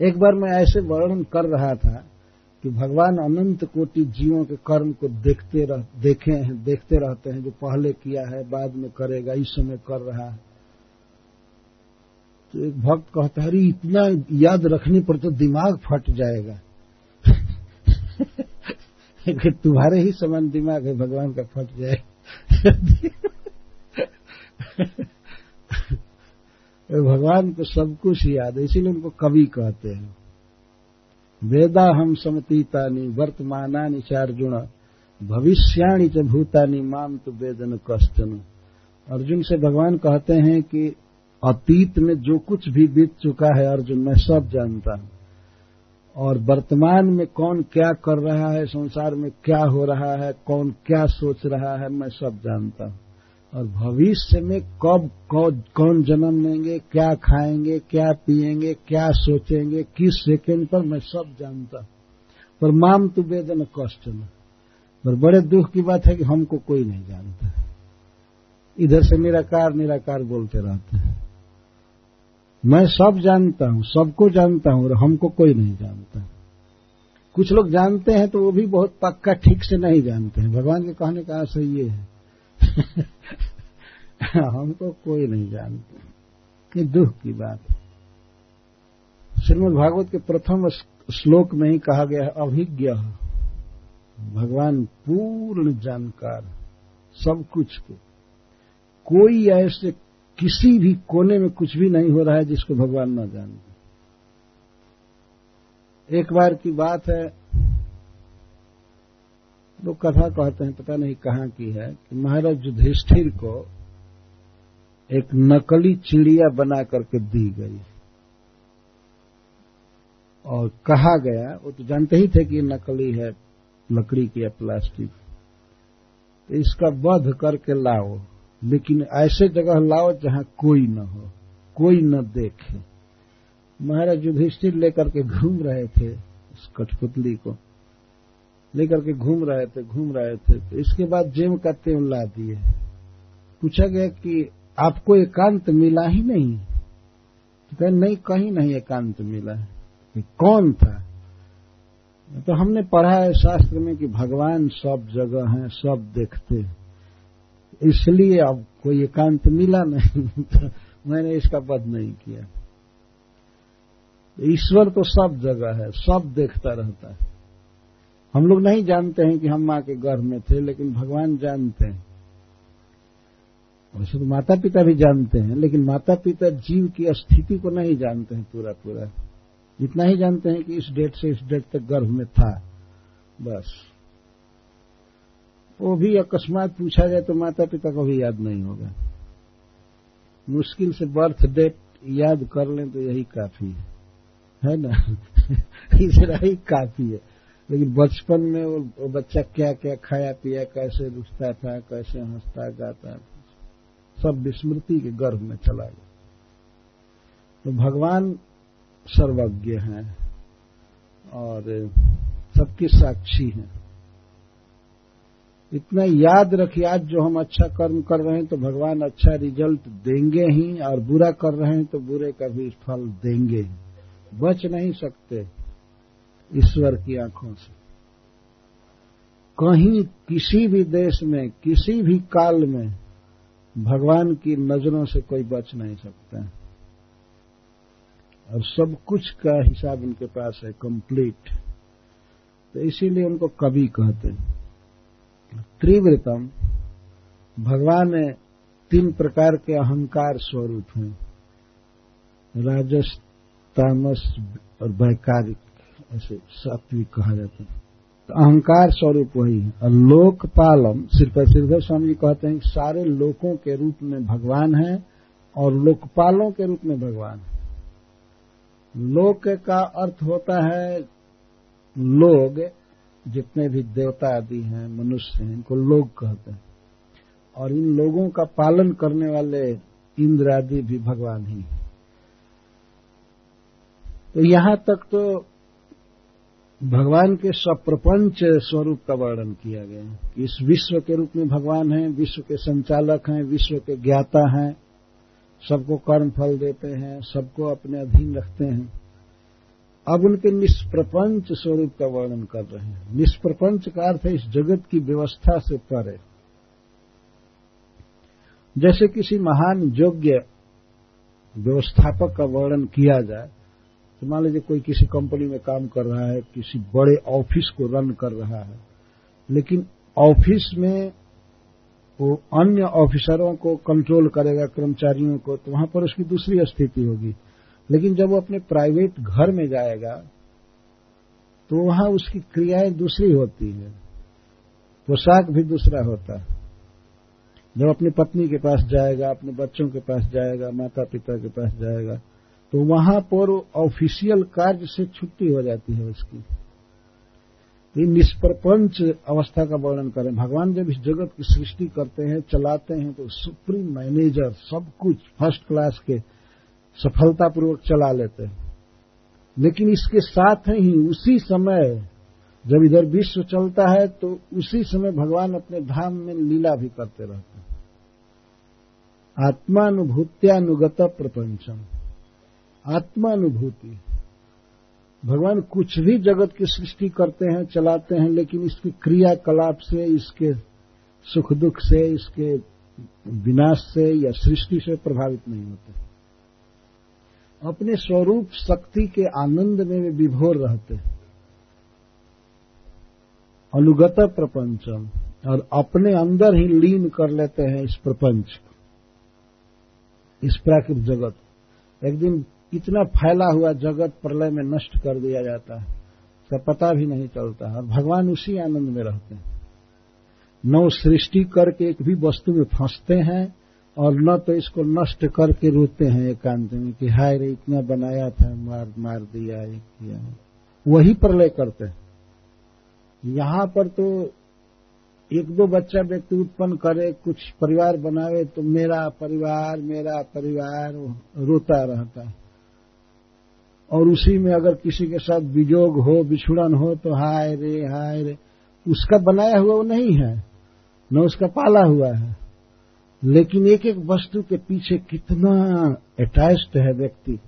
एक बार मैं ऐसे वर्णन कर रहा था कि भगवान अनंत कोटि जीवों के कर्म को देखते रह, देखे हैं देखते रहते हैं जो पहले किया है बाद में करेगा इस समय कर रहा है। तो एक भक्त कहता है इतना याद रखने पर तो दिमाग फट जाएगा। तुम्हारे ही समान दिमाग है भगवान का फट जाए। भगवान को सब कुछ याद है, इसीलिए उनको कवि कहते हैं। वेदा हम समतीतानी, वर्तमानानि चार्जुन भविष्याणी च भूतानी माम तो वेदन कष्टन। अर्जुन से भगवान कहते हैं कि अतीत में जो कुछ भी बीत चुका है अर्जुन, मैं सब जानता हूँ। और वर्तमान में कौन क्या कर रहा है, संसार में क्या हो रहा है, कौन क्या सोच रहा है, मैं सब जानता हूँ। और भविष्य में कब कौन जन्म लेंगे, क्या खाएँगे, क्या पिएँगे, क्या सोचेंगे, किस सेकेंड पर, मैं सब जानता पर माम तु वेदन कष्ट न पर बड़े दुख की बात है कि हमको कोई नहीं जानता इधर से निराकार निराकार बोलते रहते हैं। मैं सब जानता हूँ, सबको जानता हूँ और हमको कोई नहीं जानता। कुछ लोग जानते हैं तो वो भी बहुत पक्का ठीक से नहीं जानते हैं। भगवान के कहने का आशय ये है। हमको कोई नहीं जानते। ये दुख की बात है। श्रीमद भागवत के प्रथम श्लोक में ही कहा गया है, अभिज्ञ। भगवान पूर्ण जानकार सब कुछ के। कोई ऐसे किसी भी कोने में कुछ भी नहीं हो रहा है जिसको भगवान न जानते एक बार की बात है लोग कथा कहते हैं, पता नहीं कहाँ की है, कि महाराज युधिष्ठिर को एक नकली चिड़िया बना करके दी गई और कहा गया, वो तो जानते ही थे कि नकली है, लकड़ी की या प्लास्टिक। तो इसका वध करके लाओ, लेकिन ऐसे जगह लाओ जहाँ कोई न हो, कोई न देखे। महाराज युधिष्ठिर लेकर के घूम रहे थे उस कठपुतली को। लेकर के घूम रहे थे, घूम रहे थे। तो इसके बाद जेम का तेम ला दिए। पूछा गया कि आपको एकांत मिला ही नहीं? तो कहे, नहीं, कहीं नहीं एकांत मिला है। कौन था? तो हमने पढ़ा है शास्त्र में कि भगवान सब जगह हैं, सब देखते इसलिए अब कोई एकांत मिला नहीं। तो मैंने इसका वध नहीं किया। ईश्वर तो सब जगह है, सब देखता रहता है। हम लोग नहीं जानते हैं कि हम माँ के गर्भ में थे, लेकिन भगवान जानते हैं। वैसे तो माता पिता भी जानते हैं, लेकिन माता पिता जीव की स्थिति को नहीं जानते हैं पूरा पूरा इतना ही जानते हैं कि इस डेट से इस डेट तक गर्भ में था। बस। वो भी अकस्मात पूछा जाए तो माता पिता को भी याद नहीं होगा। मुश्किल से बर्थ डेट याद कर लें तो यही काफ़ी है। है ना? इतना ही काफ़ी है। लेकिन बचपन में वो बच्चा क्या क्या खाया, पिया, कैसे रुचता था, कैसे हंसता, गाता था, सब विस्मृति के गर्भ में चला गया। तो भगवान सर्वज्ञ हैं और सबकी साक्षी हैं। इतना याद रखिए, आज जो हम अच्छा कर्म कर रहे हैं तो भगवान अच्छा रिज़ल्ट देंगे ही, और बुरा कर रहे हैं तो बुरे का भी फल देंगे ही। बच नहीं सकते। ईश्वर की आँखों से। कहीं किसी भी देश में, किसी भी काल में भगवान की नज़रों से कोई बच नहीं सकता। और सब कुछ का हिसाब उनके पास है कंप्लीट तो इसीलिए उनको कवि कहते हैं। त्रिव्रतम, भगवान तीन प्रकार के अहंकार स्वरूप हैं। राजस, तामस और वैकारिक। ऐसे सात्विक कहा जाता है। तो अहंकार स्वरूप वही है। लोकपालम सिर्फ़ सिद्धेव स्वामी जी कहते हैं सारे लोकों के रूप में भगवान है और लोकपालों के रूप में भगवान है। लोक का अर्थ होता है लोग, जितने भी देवता आदि हैं, मनुष्य हैं, इनको लोग कहते हैं। और इन लोगों का पालन करने वाले इंद्र आदि भी भगवान ही है। तो यहाँ तक तो भगवान के सप्रपंच स्वरूप का वर्णन किया गया है इस विश्व के रूप में भगवान हैं, विश्व के संचालक हैं, विश्व के ज्ञाता हैं, सबको कर्म फल देते हैं, सबको अपने अधीन रखते हैं। अब उनके निष्प्रपंच स्वरूप का वर्णन कर रहे हैं। निष्प्रपंच का अर्थ है इस जगत की व्यवस्था से परे। जैसे किसी महान योग्य व्यवस्थापक का वर्णन किया जाए तो मान लीजिए कोई किसी कंपनी में काम कर रहा है, किसी बड़े ऑफ़िस को रन कर रहा है, लेकिन ऑफ़िस में वो अन्य ऑफिसरों को कंट्रोल करेगा, कर्मचारियों को तो वहाँ पर उसकी दूसरी स्थिति होगी। लेकिन जब वो अपने प्राइवेट घर में जाएगा तो वहाँ उसकी क्रियाएँ दूसरी होती है। पोशाक भी दूसरा होता है। जब अपनी पत्नी के पास जाएगा, अपने बच्चों के पास जाएगा माता पिता के पास जाएगा तो वहाँ पर ऑफिशियल कार्य से छुट्टी हो जाती है उसकी। ये निष्प्रपंच अवस्था का वर्णन करें। भगवान जब इस जगत की सृष्टि करते हैं, चलाते हैं तो सुप्रीम मैनेजर सब कुछ फ़र्स्ट क्लास के सफलतापूर्वक चला लेते हैं। लेकिन इसके साथ ही उसी समय जब इधर विश्व चलता है तो उसी समय भगवान अपने धाम में लीला भी करते रहते हैं। आत्मानुभूत्यानुगत प्रपंचम। आत्मानुभूति। भगवान कुछ भी जगत की सृष्टि करते हैं, चलाते हैं, लेकिन इसकी क्रियाकलाप से, इसके सुख दुख से, इसके विनाश से या सृष्टि से प्रभावित नहीं होते। अपने स्वरूप शक्ति के आनंद में वे विभोर रहते अनुगत प्रपंचम, और अपने अंदर ही लीन कर लेते हैं इस प्रपंच, इस प्राकृतिक जगत। एक दिन इतना फैला हुआ जगत प्रलय में नष्ट कर दिया जाता है। इसका पता भी नहीं चलता और भगवान उसी आनंद में रहते हैं। न सृष्टि करके एक भी वस्तु में फंसते हैं और न तो इसको नष्ट करके रोते हैं एकांत में कि हाय रे, इतना बनाया था, मार मार दिया एक किया। वही प्रलय करते हैं। यहाँ पर तो एक दो बच्चा व्यक्ति उत्पन्न करे, कुछ परिवार बनावे तो मेरा परिवार मेरा परिवार रोता रहता है। और उसी में अगर किसी के साथ विजोग हो बिछुड़न हो तो हाय रे हाय रे। उसका बनाया हुआ वो नहीं है, न उसका पाला हुआ है। लेकिन एक एक वस्तु के पीछे कितना अटैच्ड है व्यक्ति।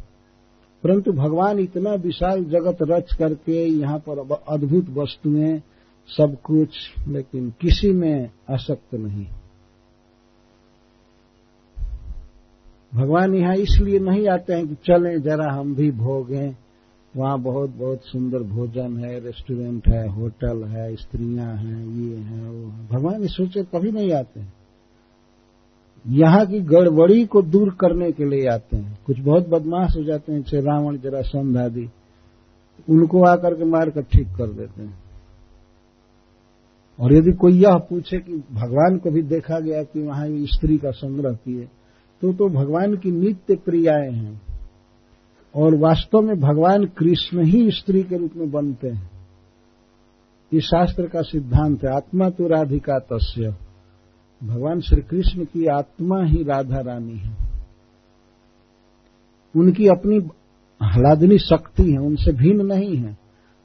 परंतु भगवान इतना विशाल जगत रच करके यहाँ पर अद्भुत वस्तुएँ, सब कुछ, लेकिन किसी में आसक्त नहीं। भगवान यहाँ इसलिए नहीं आते हैं कि चलें, जरा हम भी भोगें वहाँ बहुत बहुत सुंदर भोजन है, रेस्टोरेंट है, होटल है, स्त्रियाँ हैं, ये हैं, वो है। भगवान इस सोचे कभी नहीं आते हैं। यहाँ की गड़बड़ी को दूर करने के लिए आते हैं। कुछ बहुत बदमाश हो जाते हैं जैसे रावण जरा संध आदि। उनको आकर के मार कर ठीक कर देते हैं। और यदि कोई यह पूछे कि भगवान को भी देखा गया कि वहाँ स्त्री का संग्रह किए तो तो भगवान की नित्य क्रियाएँ हैं। और वास्तव में भगवान कृष्ण ही स्त्री के रूप में बनते हैं। ये शास्त्र का सिद्धांत है, आत्मा तो राधिका तस्य। भगवान श्री कृष्ण की आत्मा ही राधा रानी है। उनकी अपनी हलादनी शक्ति है, उनसे भिन्न नहीं है।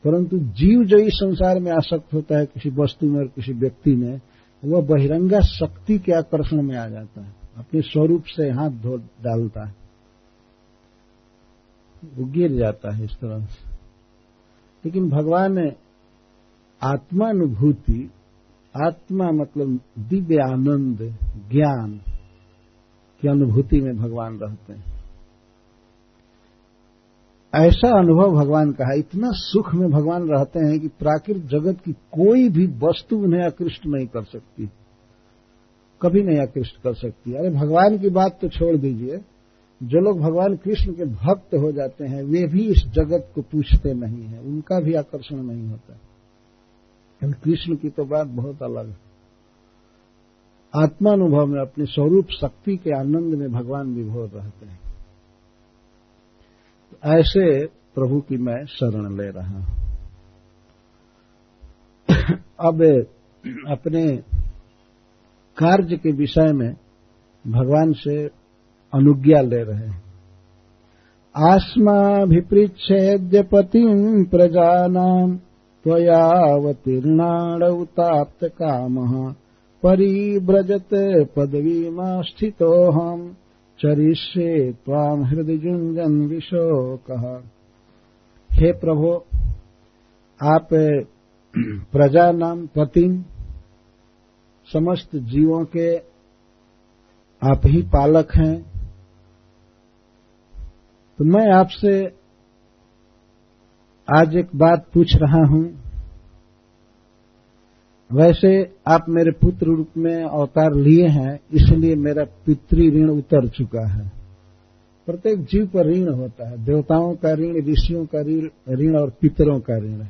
परंतु जीव जो इस संसार में आसक्त होता है, किसी वस्तु में और किसी व्यक्ति में, वह बहिरंगा शक्ति के आकर्षण में आ जाता है। अपने स्वरूप से हाथ धो डालता है। वो गिर जाता है इस तरह से। लेकिन भगवान आत्मानुभूति, आत्मा मतलब दिव्य आनंद, ज्ञान की अनुभूति में भगवान रहते हैं। ऐसा अनुभव भगवान का है। इतना सुख में भगवान रहते हैं कि प्राकृत जगत की कोई भी वस्तु उन्हें आकृष्ट नहीं कर सकती। कभी नहीं आकृष्ट कर सकती। अरे भगवान की बात तो छोड़ दीजिए। जो लोग भगवान कृष्ण के भक्त हो जाते हैं, वे भी इस जगत को पूछते नहीं है। उनका भी आकर्षण नहीं होता। कृष्ण की तो बात बहुत अलग है। आत्मानुभव में, अपने स्वरूप शक्ति के आनंद में भगवान विभोर रहते हैं। ऐसे प्रभु की मैं शरण ले रहा हूँ। अब अपने कार्य के विषय में भगवान से अनुज्ञा ले रहे हैं। आस्माभिपृच्छेद्य पतिम् प्रजानाम् त्वयावतीर्णाडौताप्त कामः परिव्रजत पदवीमास्थितोऽहम् चरिष्ये त्वाम हृदय जुंजन विशोक। हे प्रभो, आप प्रजा नाम पति समस्त जीवों के आप ही पालक हैं। तो मैं आपसे आज एक बात पूछ रहा हूँ। वैसे आप मेरे पुत्र रूप में अवतार लिए हैं, इसलिए मेरा पितृ ऋण उतर चुका है। प्रत्येक जीव पर ऋण होता है। देवताओं का ऋण, ऋषियों का ऋण और पितरों का ऋण।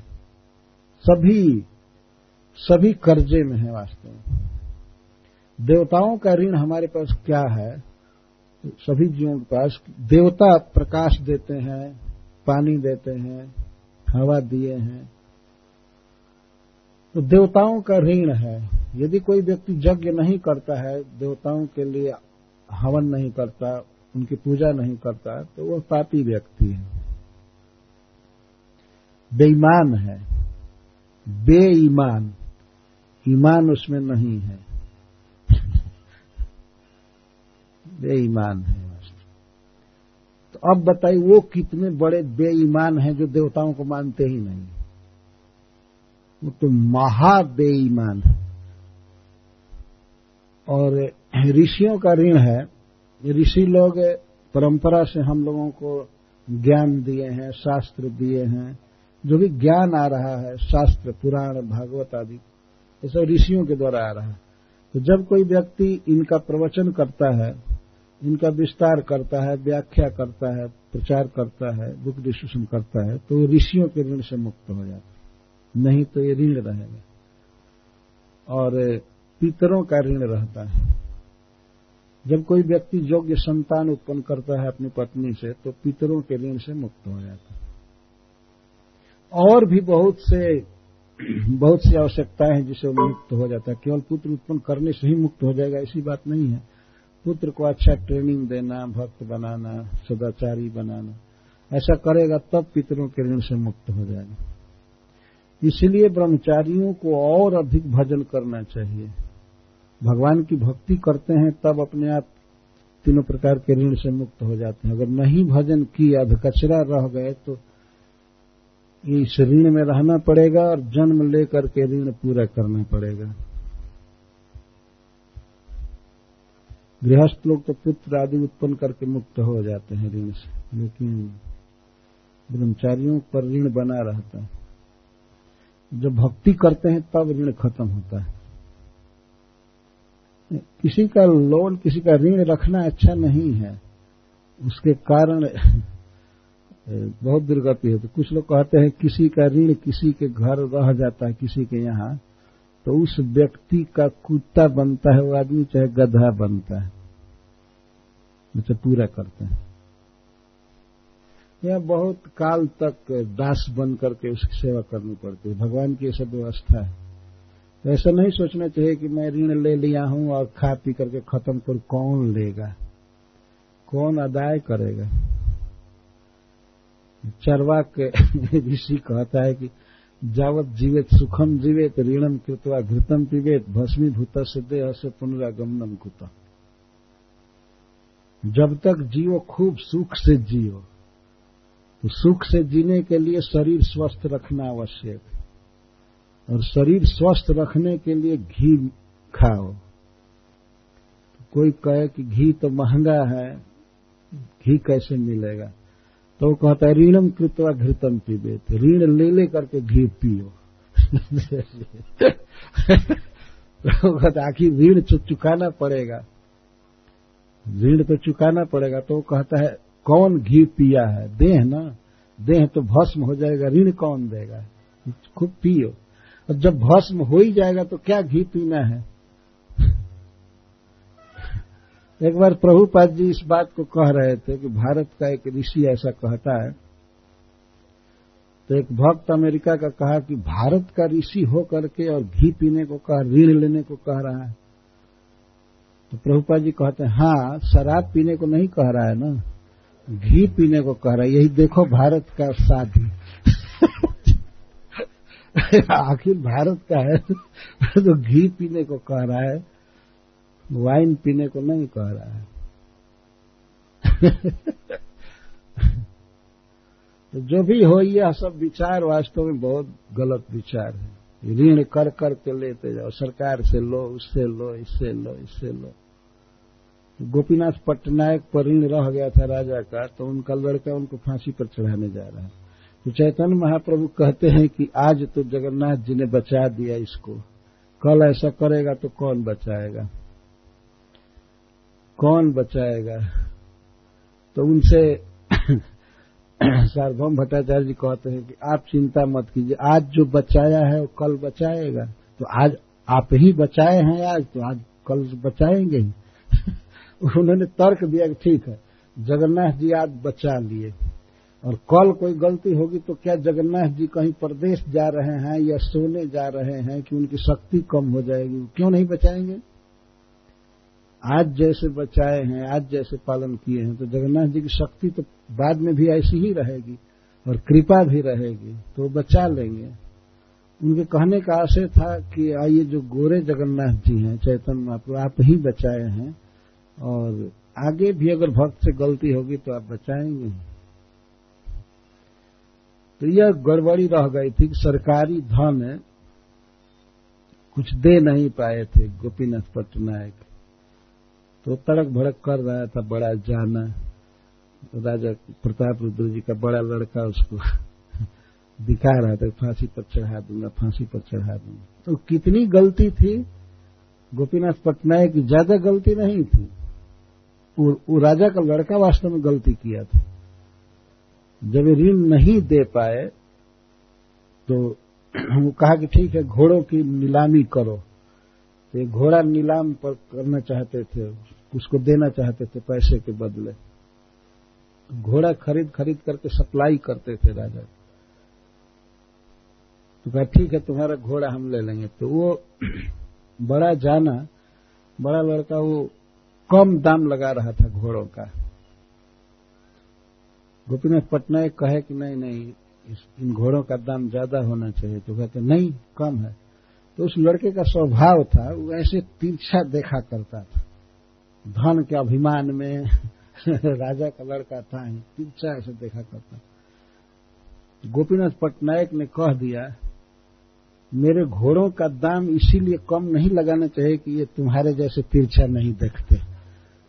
सभी सभी कर्जे में है वास्तव में। देवताओं का ऋण हमारे पास क्या है? सभी जीवों के पास देवता प्रकाश देते हैं, पानी देते हैं, हवा दिए हैं। तो देवताओं का ऋण है। यदि कोई व्यक्ति यज्ञ नहीं करता है, देवताओं के लिए हवन नहीं करता, उनकी पूजा नहीं करता तो वह पापी व्यक्ति है। बेईमान है। बेईमान। ईमान उसमें नहीं है। बेईमान है तो अब बताइए, वो कितने बड़े बेईमान हैं जो देवताओं को मानते ही नहीं वो तो महा बेईमान है। और ऋषियों का ऋण है। ऋषि लोग परंपरा से हम लोगों को ज्ञान दिए हैं, शास्त्र दिए हैं। जो भी ज्ञान आ रहा है, शास्त्र, पुराण, भागवत आदि, ये सब ऋषियों के द्वारा आ रहा है। तो जब कोई व्यक्ति इनका प्रवचन करता है इनका विस्तार करता है, व्याख्या करता है, प्रचार करता है बुक डिस्कशन करता है तो ऋषियों के ऋण से मुक्त हो जाता नहीं तो ये ऋण रहेगा। और पितरों का ऋण रहता है। जब कोई व्यक्ति योग्य संतान उत्पन्न करता है अपनी पत्नी से तो पितरों के ऋण से मुक्त हो जाता है। और भी बहुत से, बहुत सी आवश्यकताएँ हैं जिससे वो मुक्त हो जाता है। केवल पुत्र उत्पन्न करने से ही मुक्त हो जाएगा, ऐसी बात नहीं है। पुत्र को अच्छा ट्रेनिंग देना, भक्त बनाना, सदाचारी बनाना, ऐसा करेगा तब पितरों के ऋण से मुक्त हो जाएगा। इसलिए ब्रह्मचारियों को और अधिक भजन करना चाहिए। भगवान की भक्ति करते हैं, तब अपने आप तीनों प्रकार के ऋण से मुक्त हो जाते हैं। अगर नहीं भजन किया कचरा रह गए तो इस ऋण में रहना पड़ेगा और जन्म लेकर के ऋण पूरा करना पड़ेगा। गृहस्थ लोग तो पुत्र आदि उत्पन्न करके मुक्त हो जाते हैं ऋण से। लेकिन ब्रह्मचारियों पर ऋण बना रहता है। जब भक्ति करते हैं, तब ऋण खत्म होता है। किसी का लोन, किसी का ऋण रखना अच्छा नहीं है। उसके कारण बहुत दुर्गति है। तो कुछ लोग कहते हैं, किसी का ऋण किसी के घर रह जाता है, किसी के यहाँ। तो उस व्यक्ति का कुत्ता बनता है, वो आदमी चाहे गधा बनता है। उसे पूरा करते हैं। यह बहुत काल तक दास बन करके उसकी सेवा करनी पड़ती है। भगवान की ऐसा व्यवस्था है। तो ऐसा नहीं सोचना चाहिए कि मैं ऋण ले लिया हूँ और खा पी करके खत्म कर। कौन लेगा? कौन अदाय करेगा? चरवाक ऋषि कहता है कि जावत जीवित, सुखम जीवित, ऋणम कृतवा घृतम पीवेत भस्मीभूत से देह से पुनरागमनम कुत। जब तक जियो खूब सुख से जियो तो सुख से जीने के लिए शरीर स्वस्थ रखना आवश्यक है। और शरीर स्वस्थ रखने के लिए घी खाओ। तो कोई कहे कि घी तो महँगा है, घी कैसे मिलेगा? तो वो कहता है ऋणम कृतवा घृतम पीबे तो ऋण ले ले करके घी पियो। तो कहता आखिर ऋण चुकाना पड़ेगा। ऋण तो चुकाना पड़ेगा तो कहता है, कौन घी पिया है? देह ना? देह तो भस्म हो जाएगा, ऋण कौन देगा? खूब पियो। और जब भस्म हो ही जाएगा तो क्या घी पीना है? एक बार प्रभुपाद जी इस बात को कह रहे थे कि भारत का एक ऋषि ऐसा कहता है तो एक भक्त अमेरिका का कहा कि भारत का ऋषि हो करके और घी पीने को कहा, ऋण लेने को कह रहा है। तो प्रभुपाद जी कहते हैं हाँ शराब पीने को नहीं कह रहा है ना? घी पीने को कह रहा है। यही देखो भारत का शादी. आखिर भारत का है। तो घी पीने को कह रहा है, वाइन पीने को नहीं कह रहा है। तो जो भी हो, यह सब विचार वास्तव में बहुत गलत विचार है। ऋण कर कर के लेते जाओ, सरकार से लो, उससे लो, इससे लो इससे लो। गोपीनाथ पटनायक पर ऋण रह गया था राजा का तो उनका लड़का उनको फांसी पर चढ़ाने जा रहा है। तो चैतन्य महाप्रभु कहते हैं कि आज तो जगन्नाथ जी ने बचा दिया इसको। कल ऐसा करेगा तो कौन बचाएगा? कौन बचाएगा? तो उनसे सार्वभौम भट्टाचार्य जी कहते हैं कि आप चिंता मत कीजिए, आज जो बचाया है वो कल बचाएगा। तो आज आप ही बचाए हैं आज तो आज कल बचाएँगे ही। उन्होंने तर्क दिया कि ठीक है, जगन्नाथ जी आज बचा लिए। और कल कोई गलती होगी तो क्या जगन्नाथ जी कहीं प्रदेश जा रहे हैं या सोने जा रहे हैं कि उनकी शक्ति कम हो जाएगी? क्यों नहीं बचाएँगे? आज जैसे बचाए हैं, आज जैसे पालन किए हैं तो जगन्नाथ जी की शक्ति तो बाद में भी ऐसी ही रहेगी और कृपा भी रहेगी तो बचा लेंगे। उनके कहने का आशय था कि आइए जो गोरे जगन्नाथ जी हैं, चैतन्य महाप्रभु, आप ही बचाए हैं। और आगे भी अगर भक्त से गलती होगी तो आप बचाएँगे। तो यह गड़बड़ी रह गई थी कि सरकारी धन कुछ दे नहीं पाए थे, गोपीनाथ पटनायक तो तड़क भड़क कर रहा था बड़ा जाना। राजा प्रताप रुद्र जी का बड़ा लड़का उसको दिखा रहा था, फांसी पर चढ़ा दूँगा, फांसी पर चढ़ा दूँगा। तो कितनी गलती थी, गोपीनाथ पटनायक ज़्यादा गलती नहीं थी। वो, राजा का लड़का वास्तव में गलती किया था। जब ऋण नहीं दे पाए तो वो कहा कि ठीक है घोड़ों की नीलामी करो। तो घोड़ा नीलाम पर करना चाहते थे उसको देना चाहते थे पैसे के बदले। घोड़ा खरीद खरीद करके सप्लाई करते थे राजा। तो कहा ठीक है तुम्हारा घोड़ा हम ले लेंगे। तो वो बड़ा जाना बड़ा लड़का वो कम दाम लगा रहा था घोड़ों का। गोपीनाथ पटनायक कहे कि नहीं नहीं इन घोड़ों का दाम ज़्यादा होना चाहिए। तो कहते, नहीं, कम है। तो उस लड़के का स्वभाव था, वो ऐसे तिरछा देखा करता था। धन के अभिमान में राजा का लड़का था, तिरछा ऐसे देखा करता गोपीनाथ पटनायक ने कह दिया, मेरे घोड़ों का दाम इसीलिए कम नहीं लगाना चाहिए कि ये तुम्हारे जैसे तिरछा नहीं देखते।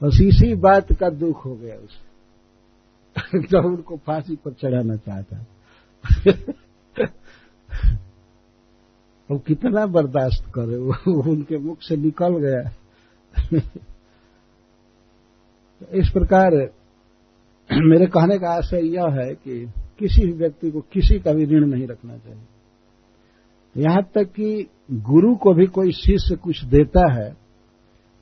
बस इसी बात का दुख हो गया उसे। जब उनको फांसी पर चढ़ाना चाहता। वो कितना बर्दाश्त करे वो उनके मुख से निकल गया। इस प्रकार, मेरे कहने का आशय यह है कि किसी भी व्यक्ति को किसी का भी ऋण नहीं रखना चाहिए। यहाँ तक कि गुरु को भी कोई शिष्य कुछ देता है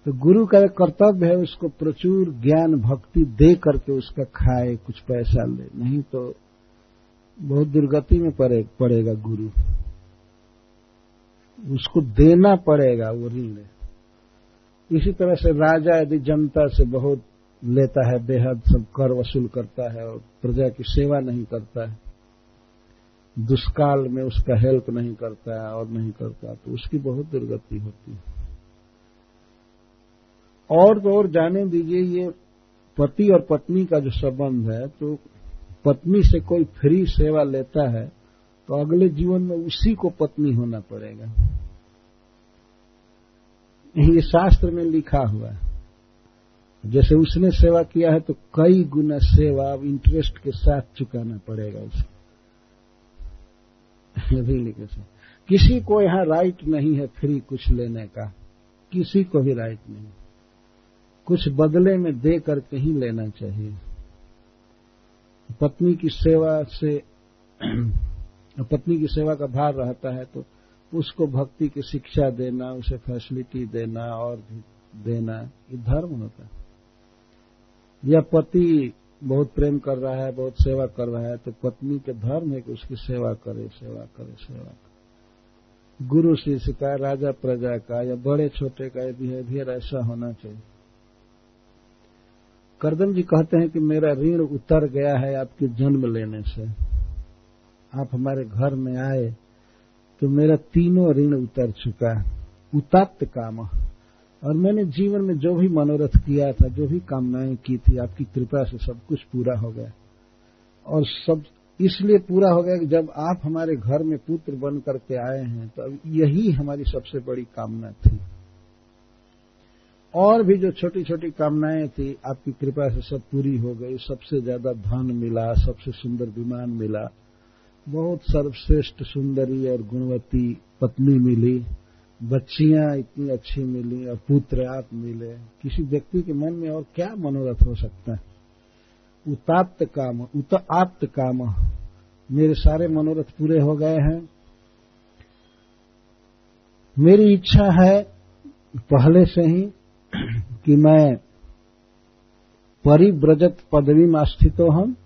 तो गुरु का एक कर्तव्य है उसको प्रचुर ज्ञान भक्ति दे करके उसका खाए कुछ पैसा ले। नहीं तो बहुत दुर्गति में पड़े, पड़ेगा गुरु। उसको देना पड़ेगा वो ऋण इसी तरह से राजा यदि जनता से बहुत लेता है बेहद सब कर वसूल करता है और प्रजा की सेवा नहीं करता है दुष्काल में उसका हेल्प नहीं करता है और नहीं करता तो उसकी बहुत दुर्गति होती है। और तो और जाने दीजिए, ये पति और पत्नी का जो संबंध है तो पत्नी से कोई फ्री सेवा लेता है तो अगले जीवन में उसी को पत्नी होना पड़ेगा। ये शास्त्र में लिखा हुआ है। जैसे उसने सेवा किया है तो कई गुना सेवा अब इंटरेस्ट के साथ चुकाना पड़ेगा उसको भी लिखे से किसी को यहाँ राइट नहीं है फ्री कुछ लेने का। किसी को भी राइट नहीं। कुछ बदले में दे करके ही लेना चाहिए। पत्नी की सेवा से, पत्नी की सेवा का भार रहता है तो उसको भक्ति की शिक्षा देना, उसे फैसिलिटी देना और भी देना, ये धर्म होता है। या पति बहुत प्रेम कर रहा है, बहुत सेवा कर रहा है तो पत्नी के धर्म है कि उसकी सेवा करे सेवा करे सेवा करे। गुरु शिष्य का, राजा प्रजा का, या बड़े छोटे का, ये बिहेवियर ऐसा होना चाहिए। करदम जी कहते हैं कि मेरा ऋण उतर गया है आपके जन्म लेने से। आप हमारे घर में आए तो मेरा तीनों ऋण उतर चुका है। उताप्त काम। और मैंने जीवन में जो भी मनोरथ किया था, जो भी कामनाएँ की थी, आपकी कृपा से सब कुछ पूरा हो गया। और सब इसलिए पूरा हो गया कि जब आप हमारे घर में पुत्र बन करके आए हैं तो यही हमारी सबसे बड़ी कामना थी। और भी जो छोटी छोटी कामनाएँ थी, आपकी कृपा से सब पूरी हो गई, सबसे ज़्यादा धन मिला, सबसे सुंदर विमान मिला, बहुत सर्वश्रेष्ठ, सुंदरी और गुणवती पत्नी मिली, बच्चियाँ इतनी अच्छी मिली, और पुत्र आप मिले। किसी व्यक्ति के मन में और क्या मनोरथ हो सकता है? उताप्त काम उत आप्त काम। मेरे सारे मनोरथ पूरे हो गए हैं। मेरी इच्छा है, पहले से ही कि मैं परिव्रजत पदवी में स्थित हम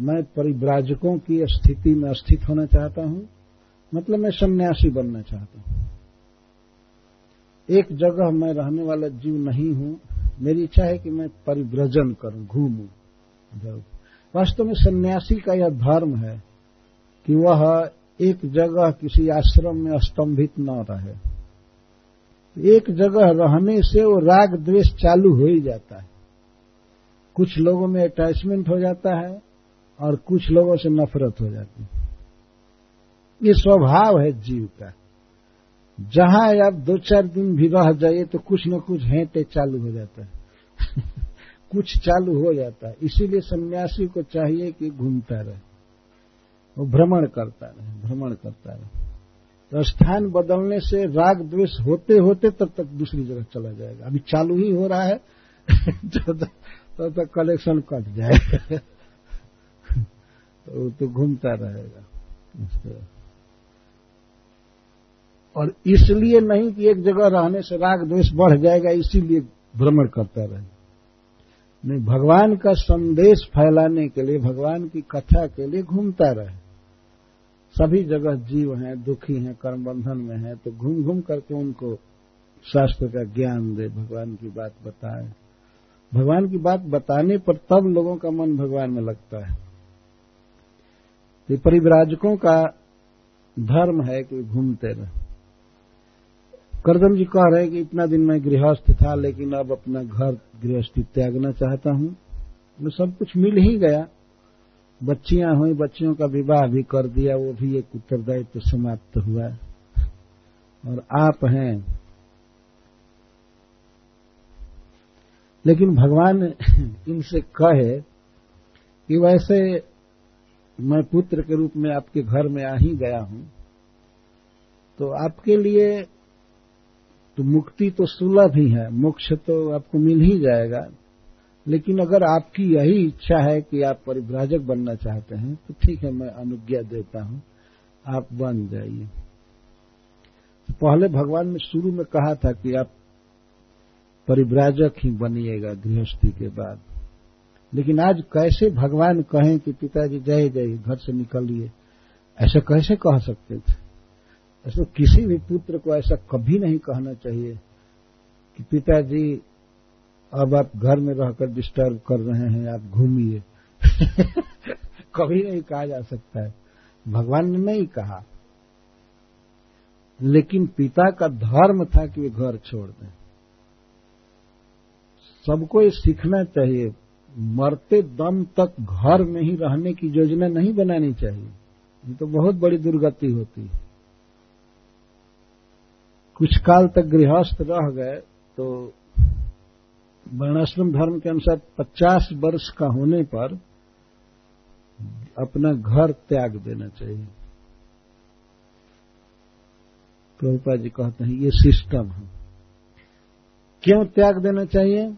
मैं परिव्राजकों की स्थिति में स्थित होना चाहता हूँ। मतलब मैं सन्यासी बनना चाहता हूँ। एक जगह मैं रहने वाला जीव नहीं हूँ। मेरी इच्छा है कि मैं परिव्रजन करूँ, घूमू। वास्तव में सन्यासी का यह धर्म है कि वह एक जगह किसी आश्रम में स्तंभित न रहे। एक जगह रहने से वो राग द्वेष चालू हो ही जाता है। कुछ लोगों में अटैचमेंट हो जाता है और कुछ लोगों से नफरत हो जाती है। ये स्वभाव है जीव का। जहाँ आप दो चार दिन भी रह जाइए तो कुछ न कुछ हेंटे चालू हो जाता है। कुछ चालू हो जाता है। इसीलिए सन्यासी को चाहिए कि घूमता रहे। वो भ्रमण करता रहे, भ्रमण करता रहे। तो स्थान बदलने से राग द्वेष होते होते तब तक दूसरी जगह चला जाएगा। अभी चालू ही हो रहा है। तब तक कलेक्शन कट जाएगा तो वो तो घूमता रहेगा। और इसलिए नहीं कि एक जगह रहने से राग द्वेष बढ़ जाएगा, इसीलिए भ्रमण करता रहे नहीं, भगवान का संदेश फैलाने के लिए, भगवान की कथा के लिए घूमता रहे। सभी जगह जीव हैं, दुखी हैं कर्म बंधन में हैं तो घूम घूम करके उनको शास्त्र का ज्ञान दे, भगवान की बात बताए। भगवान की बात बताने पर तब लोगों का मन भगवान में लगता है। तो परिव्राजकों का धर्म है कि घूमते रहे। करदम जी कह रहे हैं कि इतना दिन मैं गृहस्थ था, लेकिन अब अपना घर गृहस्थी त्यागना चाहता हूँ। मैं सब कुछ मिल ही गया। बच्चियाँ हुई, बच्चियों का विवाह भी कर दिया, वो भी एक उत्तरदायित्व तो समाप्त हुआ। और आप हैं। लेकिन भगवान इनसे कहे कि वैसे मैं पुत्र के रूप में आपके घर में आ ही गया हूँ तो आपके लिए तो मुक्ति तो सुलभ ही है, मोक्ष तो आपको मिल ही जाएगा। लेकिन अगर आपकी यही इच्छा है कि आप परिभ्राजक बनना चाहते हैं तो ठीक है, मैं अनुज्ञा देता हूँ। आप बन जाइए। तो पहले भगवान ने शुरू में कहा था कि आप परिव्राजक ही बनिएगा गृहस्थी के बाद। लेकिन आज कैसे भगवान कहें कि पिताजी, जय जय, घर से निकलिए? ऐसा कैसे कह सकते थे? ऐसे किसी भी पुत्र को ऐसा कभी नहीं कहना चाहिए कि पिताजी अब आप घर में रहकर डिस्टर्ब कर रहे हैं, आप घूमिए। कभी नहीं कहा जा सकता है। भगवान ने नहीं कहा। लेकिन पिता का धर्म था कि वे घर छोड़ दें। सबको ये सीखना चाहिए। मरते दम तक घर में ही रहने की योजना नहीं बनानी चाहिए। ये तो बहुत बड़ी दुर्गति होती है। कुछ काल तक गृहस्थ रह गए तो वर्णाश्रम धर्म के अनुसार 50 वर्ष का होने पर अपना घर त्याग देना चाहिए। प्रभुपा जी कहते हैं, ये सिस्टम है। क्यों त्याग देना चाहिए?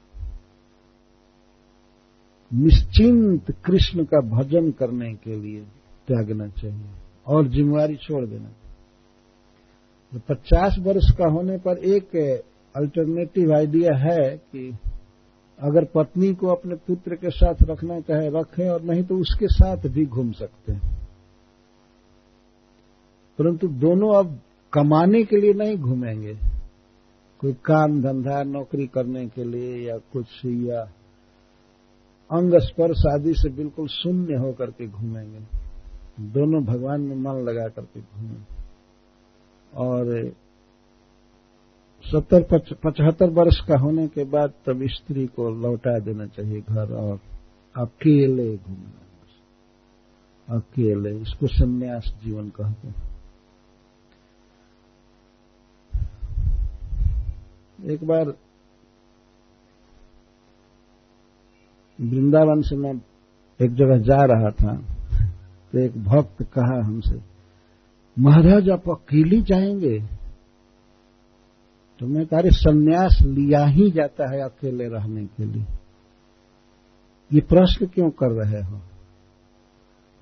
निश्चिंत कृष्ण का भजन करने के लिए त्यागना चाहिए और जिम्मेवारी छोड़ देना पचास वर्ष का होने पर एक अल्टरनेटिव आइडिया है कि अगर पत्नी को अपने पुत्र के साथ रखना चाहे, रखें और नहीं तो उसके साथ भी घूम सकते हैं। परंतु दोनों अब कमाने के लिए नहीं घूमेंगे। कोई काम धंधा, नौकरी करने के लिए या कुछ, या अंग स्पर्श आदि से बिल्कुल शून्य होकर के घूमेंगे। दोनों भगवान में मन लगा करके घूमेंगे और सत्तर पचहत्तर वर्ष का होने के बाद तब स्त्री को लौटा देना चाहिए घर और अकेले घूमना। अकेले, इसको संन्यास जीवन कहते हैं। एक बार वृंदावन से मैं एक जगह जा रहा था तो एक भक्त कहा हमसे, महाराज, आप अकेले जाएँगे? तो मैं कार्य संन्यास लिया ही जाता है अकेले रहने के लिए। ये प्रश्न क्यों कर रहे हो?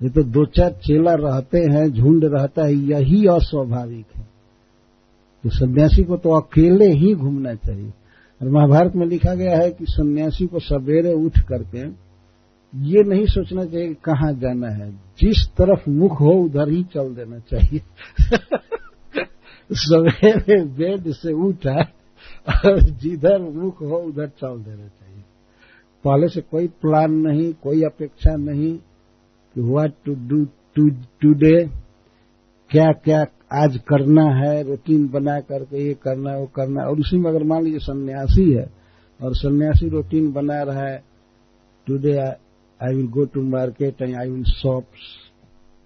ये तो दो चार चेला रहते हैं, झुंड रहता है, यही अस्वाभाविक है। तो सन्यासी को तो अकेले ही घूमना चाहिए। और महाभारत में लिखा गया है कि सन्यासी को सवेरे उठ करके ये नहीं सोचना चाहिए कि कहाँ जाना है। जिस तरफ़ मुख हो, उधर ही चल देना चाहिए। सवेरे बेड से उठा और जिधर मुख हो उधर चल देना चाहिए पहले से कोई प्लान नहीं कोई अपेक्षा नहीं कि व्हाट टू डू टूडे क्या क्या आज करना है रूटीन बना करके ये करना वो करना और उसी में अगर मान लीजिए सन्यासी है और सन्यासी रूटीन बना रहा है today I will go to market and I will.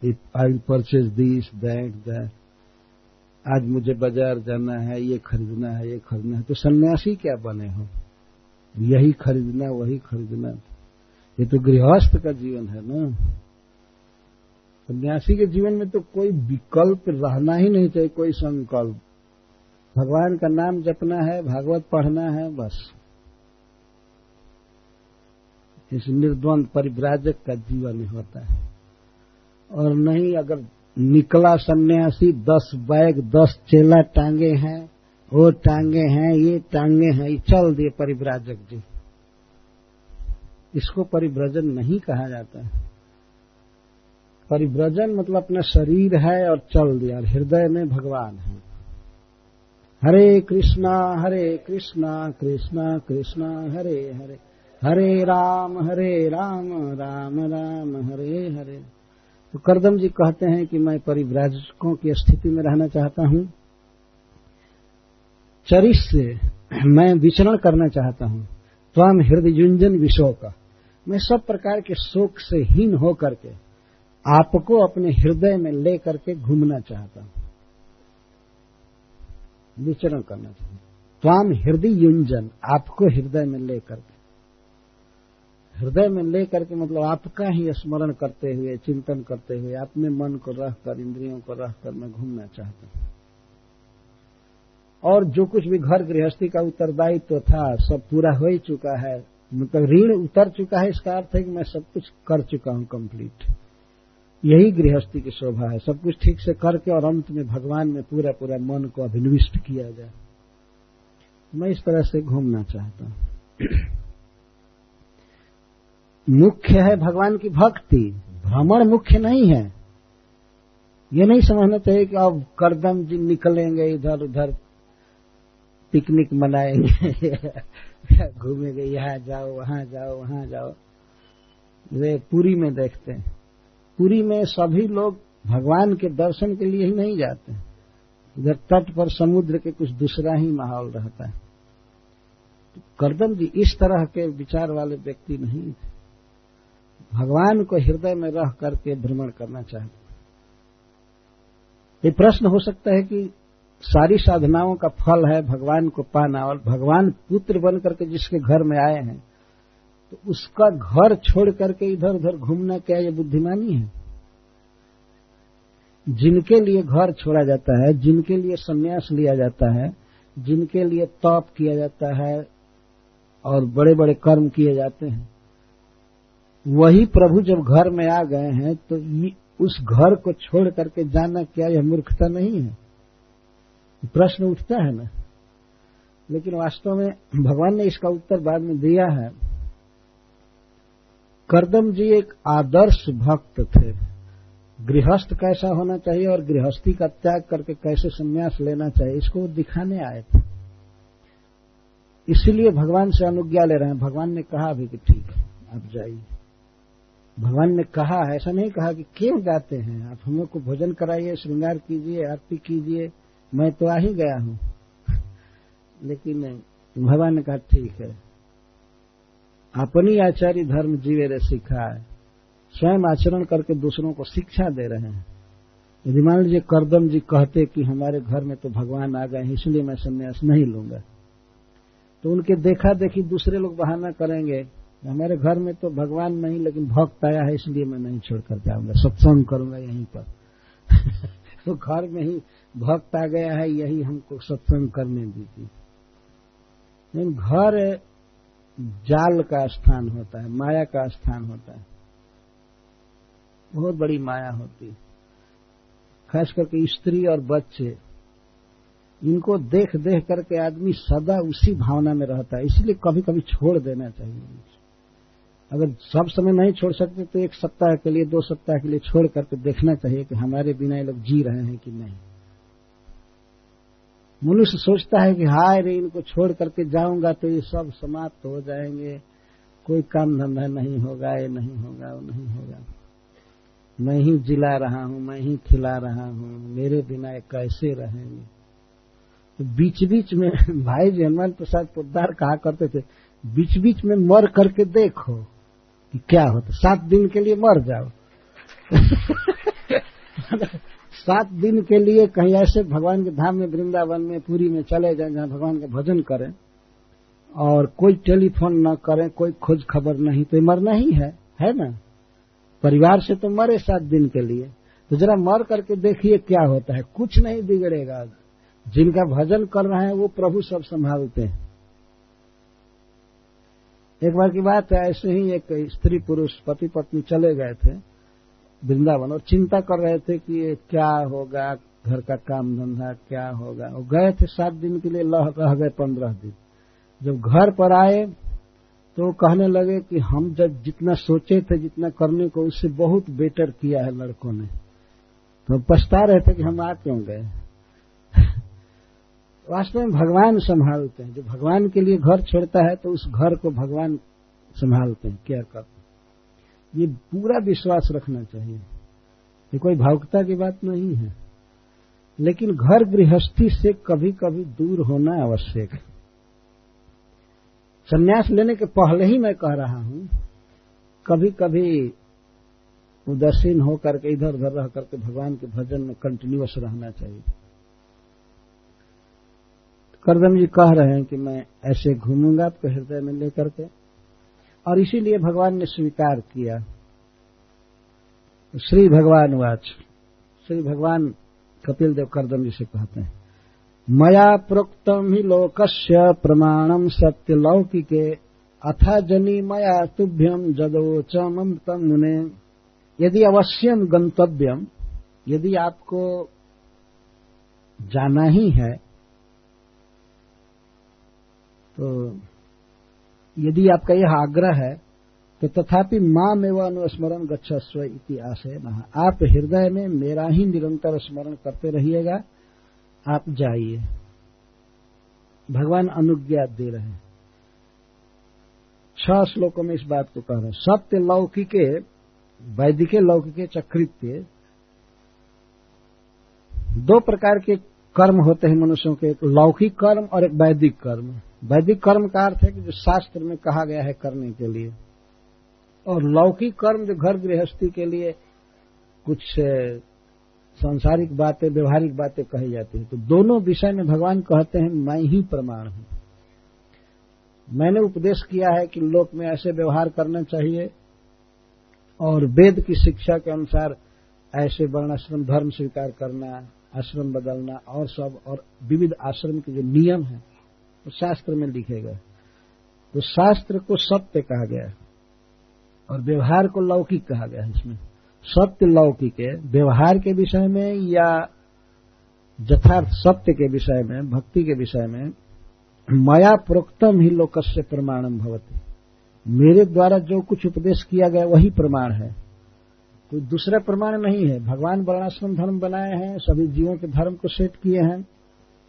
If I will purchase this, that, that. आज मुझे बाज़ार जाना है, ये खरीदना है, ये खरीदना है तो सन्यासी क्या बने हो? यही खरीदना, वही खरीदना। ये तो गृहस्थ का जीवन है ना। सन्यासी के जीवन में तो कोई विकल्प रहना ही नहीं चाहिए, कोई संकल्प। भगवान का नाम जपना है, भागवत पढ़ना है, बस। इस निर्द्वंद परिव्राजक का जीवन होता है। और नहीं, अगर निकला सन्यासी, दस बैग, दस चेला टांगे हैं वो टांगे हैं, ये टांगे हैं, ये चल दिए परिव्राजक जी। इसको परिव्रजन नहीं कहा जाता। है परिव्रजन मतलब अपना शरीर है और चल दिया, और हृदय में भगवान है। हरे कृष्णा हरे कृष्णा कृष्णा कृष्णा, हरे हरे। हरे राम हरे राम राम राम, हरे हरे। तो करदम जी कहते हैं कि मैं परिव्राजकों की स्थिति में रहना चाहता हूँ। चरिश से मैं विचरण करना चाहता हूँ। त्वम हृदय युंजन विषो का मैं सब प्रकार के शोक से हीन होकर के आपको अपने हृदय में ले करके घूमना चाहता हूँ। विचरण करना चाहता हूँ। त्वाम हृदय युंजन आपको हृदय में ले करके हृदय में ले करके मतलब आपका ही स्मरण करते हुए, चिंतन करते हुए अपने मन को रह कर इंद्रियों को रह कर मैं घूमना चाहता हूँ। और जो कुछ भी घर गृहस्थी का उत्तरदायित्व तो था, सब पूरा हो ही चुका है। मतलब ऋण उतर चुका है, इसका अर्थ है कि मैं सब कुछ कर चुका हूँ कंप्लीट यही गृहस्थी की शोभा है। सब कुछ ठीक से करके और अंत में भगवान में पूरा पूरा मन को अभिनिविष्ट किया जाए। मैं इस तरह से घूमना चाहता हूँ। मुख्य है भगवान की भक्ति। भ्रमण मुख्य नहीं है। ये नहीं समझना चाहिए कि अब करदम जी निकलेंगे इधर उधर, पिकनिक मनाएँगे, घूमेंगे, यहाँ जाओ, वहाँ जाओ वहाँ जाओ। वे पुरी में देखते हैं। पुरी में सभी लोग भगवान के दर्शन के लिए ही नहीं जाते। इधर तट पर समुद्र के कुछ दूसरा ही माहौल रहता है। करदम जी इस तरह के विचार वाले व्यक्ति नहीं थे। भगवान को हृदय में रह करके भ्रमण करना चाहते ये प्रश्न हो सकता है कि सारी साधनाओं का फल है भगवान को पाना और भगवान पुत्र बन करके जिसके घर में आए हैं तो उसका घर छोड़ करके इधर उधर घूमना क्या ये बुद्धिमानी है? जिनके लिए घर छोड़ा जाता है, जिनके लिए संन्यास लिया जाता है, जिनके लिए तप किया जाता है और बड़े बड़े कर्म किए जाते हैं वही प्रभु जब घर में आ गए हैं तो उस घर को छोड़ करके जाना क्या यह मूर्खता नहीं है? प्रश्न उठता है ना? लेकिन वास्तव में भगवान ने इसका उत्तर बाद में दिया है। करदम जी एक आदर्श भक्त थे। गृहस्थ कैसा होना चाहिए और गृहस्थी का त्याग करके कैसे संन्यास लेना चाहिए, इसको वो दिखाने आए थे। इसलिए भगवान से अनुज्ञा ले रहे हैं। भगवान ने कहा अभी कि ठीक है, आप जाइए। भगवान ने कहा, ऐसा नहीं कहा कि क्यों जाते हैं? आप हम को भोजन कराइए, श्रृंगार कीजिए, आरती कीजिए, मैं तो आ ही गया हूँ। लेकिन भगवान ने कहा, ठीक है। अपनी आचार्य धर्म जीवे रे सीखा है स्वयं आचरण करके दूसरों को शिक्षा दे रहे हैं। यदि मान लीजिए करदम जी कहते कि हमारे घर में तो भगवान आ गए इसलिए मैं संन्यास नहीं लूँगा। तो उनके देखा देखी दूसरे लोग बहाना करेंगे। हमारे घर में तो भगवान नहीं, लेकिन भक्त आया है, इसलिए मैं नहीं छोड़कर जाऊँगा। सत्संग करूँगा यहीं पर। तो घर में ही भक्त आ गया है, यही हमको सत्संग करने दीजिए। लेकिन घर जाल का स्थान होता है, माया का स्थान होता है। बहुत बड़ी माया होती है। खास करके स्त्री और बच्चे, इनको देख देख करके आदमी सदा उसी भावना में रहता है, इसलिए कभी कभी छोड़ देना चाहिए। अगर सब समय नहीं छोड़ सकते तो एक सप्ताह के लिए, दो सप्ताह के लिए छोड़ करके देखना चाहिए कि हमारे बिना ये लोग जी रहे हैं कि नहीं। मनुष्य सोचता है कि हाय रे, इनको छोड़ करके जाऊँगा तो ये सब समाप्त हो जाएँगे। कोई काम धंधा नहीं होगा, ये नहीं होगा, वो नहीं होगा। मैं ही जिला रहा हूँ, मैं ही खिला रहा हूँ, मेरे बिना ये कैसे रहेंगे? तो बीच बीच में भाई जी हनुमान प्रसाद पोदार कहा करते थे बीच बीच में मर करके देखो। क्या होता सात दिन के लिए मर जाओ। सात दिन के लिए कहीं ऐसे भगवान के धाम में, वृंदावन में, पूरी में चले जाए जहाँ भगवान का भजन करें और कोई टेलीफोन न करें, कोई खोज खबर नहीं तो मरना ही है है ना? परिवार से तो मरे सात दिन के लिए। तो जरा मर करके देखिए क्या होता है। कुछ नहीं बिगड़ेगा। जिनका भजन कर रहे हैं, वो प्रभु सब संभालते हैं। एक बार की बात है, ऐसे ही एक स्त्री पुरुष पति पत्नी चले गए थे वृंदावन और चिंता कर रहे थे कि ये क्या होगा, घर का काम धंधा क्या होगा। वो गए थे सात दिन के लिए, लह रह गए पंद्रह दिन। जब घर पर आए तो कहने लगे कि हम जब जितना सोचे थे, जितना करने को, उससे बहुत बेटर किया है लड़कों ने। तो पछता रहे थे कि हम आ क्यों गए? वास्तव में भगवान संभालते हैं। जो भगवान के लिए घर छोड़ता है तो उस घर को भगवान संभालते हैं। क्या करते हैं ये पूरा विश्वास रखना चाहिए। ये कोई भावुकता की बात नहीं है। लेकिन घर गृहस्थी से कभी कभी दूर होना आवश्यक है। संन्यास लेने के पहले ही मैं कह रहा हूँ कभी कभी उदासीन होकर के इधर उधर रह करके भगवान के भजन में कंटिन्यूस रहना चाहिए। करदम जी कह रहे हैं कि मैं ऐसे घूमूँगा आपके हृदय में लेकर के। और इसीलिए भगवान ने स्वीकार किया। श्री भगवान वाच, श्री भगवान कपिल देव करदम जी से कहते हैं, मया प्रोक्तम ही लोकस्य प्रमाणम सत्य लौकिके अथा जनी मया तुभ्यम जदोचम तम मुने। यदि अवश्यम गंतव्यम यदि आपको जाना ही है तो यदि आपका यह आग्रह है तो तथापि माँ में वह अनुस्मरण गच्छस्व इतिहास है आप हृदय में मेरा ही निरंतर स्मरण करते रहिएगा, आप जाइए। भगवान अनुज्ञा दे रहे हैं। छह श्लोकों में इस बात को कह रहे हैं। सत्य लौकिके, वैदिके लौकिके चक्रित्य, दो प्रकार के कर्म होते हैं मनुष्यों के, एक लौकिक कर्म और एक वैदिक कर्म। वैदिक कर्म का अर्थ है कि जो शास्त्र में कहा गया है करने के लिए और लौकिक कर्म जो घर गृहस्थी के लिए कुछ सांसारिक बातें, व्यवहारिक बातें कही जाती है। तो दोनों विषय में भगवान कहते हैं, मैं ही प्रमाण हूँ। मैंने उपदेश किया है कि लोक में ऐसे व्यवहार करना चाहिए और वेद की शिक्षा के अनुसार ऐसे वर्णाश्रम, धर्म स्वीकार करना, आश्रम बदलना और सब, और विविध आश्रम के जो नियम है शास्त्र में लिखेगा। तो शास्त्र को सत्य कहा गया और व्यवहार को लौकिक कहा गया है इसमें। सत्य लौकिक है। व्यवहार के विषय में या यथार्थ सत्य के विषय में, भक्ति के विषय में माया प्रोक्तम ही लोकस्य प्रमाणम भवती। मेरे द्वारा जो कुछ उपदेश किया गया वही प्रमाण है। कोई दूसरा प्रमाण नहीं है। भगवान वर्णाश्रम धर्म बनाए हैं, सभी जीवों के धर्म को सेट किए हैं।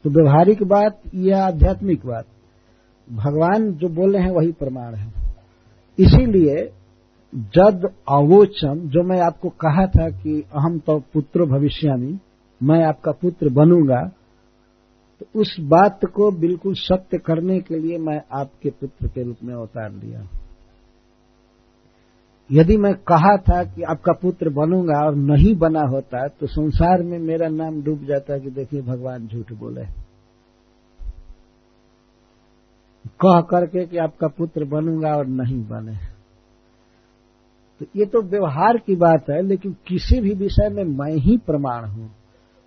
तो व्यवहारिक बात या आध्यात्मिक बात? भगवान जो बोले हैं वही प्रमाण है। इसीलिए जद अवोचम जो मैं आपको कहा था कि अहम तो पुत्र भविष्यामी, मैं आपका पुत्र बनूँगा तो उस बात को बिल्कुल सत्य करने के लिए मैं आपके पुत्र के रूप में अवतार लिया। यदि मैं कहा था कि आपका पुत्र बनूँगा और नहीं बना होता तो संसार में मेरा नाम डूब जाता कि देखिए भगवान झूठ बोले। कह करके कि आपका पुत्र बनूँगा और नहीं बने। तो ये तो व्यवहार की बात है, लेकिन किसी भी विषय में मैं ही प्रमाण हूँ।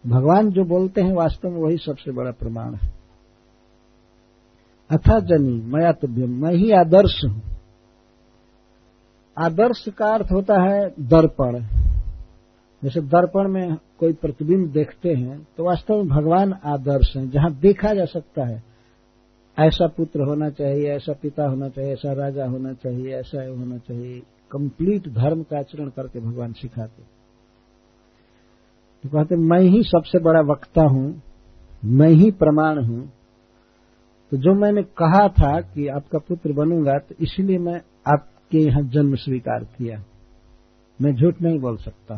भगवान जो बोलते हैं वास्तव में वही सबसे बड़ा प्रमाण है। अथा जनी मैं तो मैं ही आदर्श हूँ। आदर्श का अर्थ होता है दर्पण। जैसे दर्पण में कोई प्रतिबिंब देखते हैं तो वास्तव में भगवान आदर्श है, जहाँ देखा जा सकता है। ऐसा पुत्र होना चाहिए, ऐसा पिता होना चाहिए, ऐसा राजा होना चाहिए, ऐसा होना चाहिए। कंप्लीट धर्म का आचरण करके भगवान सिखाते तो कहते मैं ही सबसे बड़ा वक्ता हूँ, मैं ही प्रमाण हूँ। तो जो मैंने कहा था कि आपका पुत्र बनूँगा तो इसलिए मैं आपके यहाँ जन्म स्वीकार किया। मैं झूठ नहीं बोल सकता।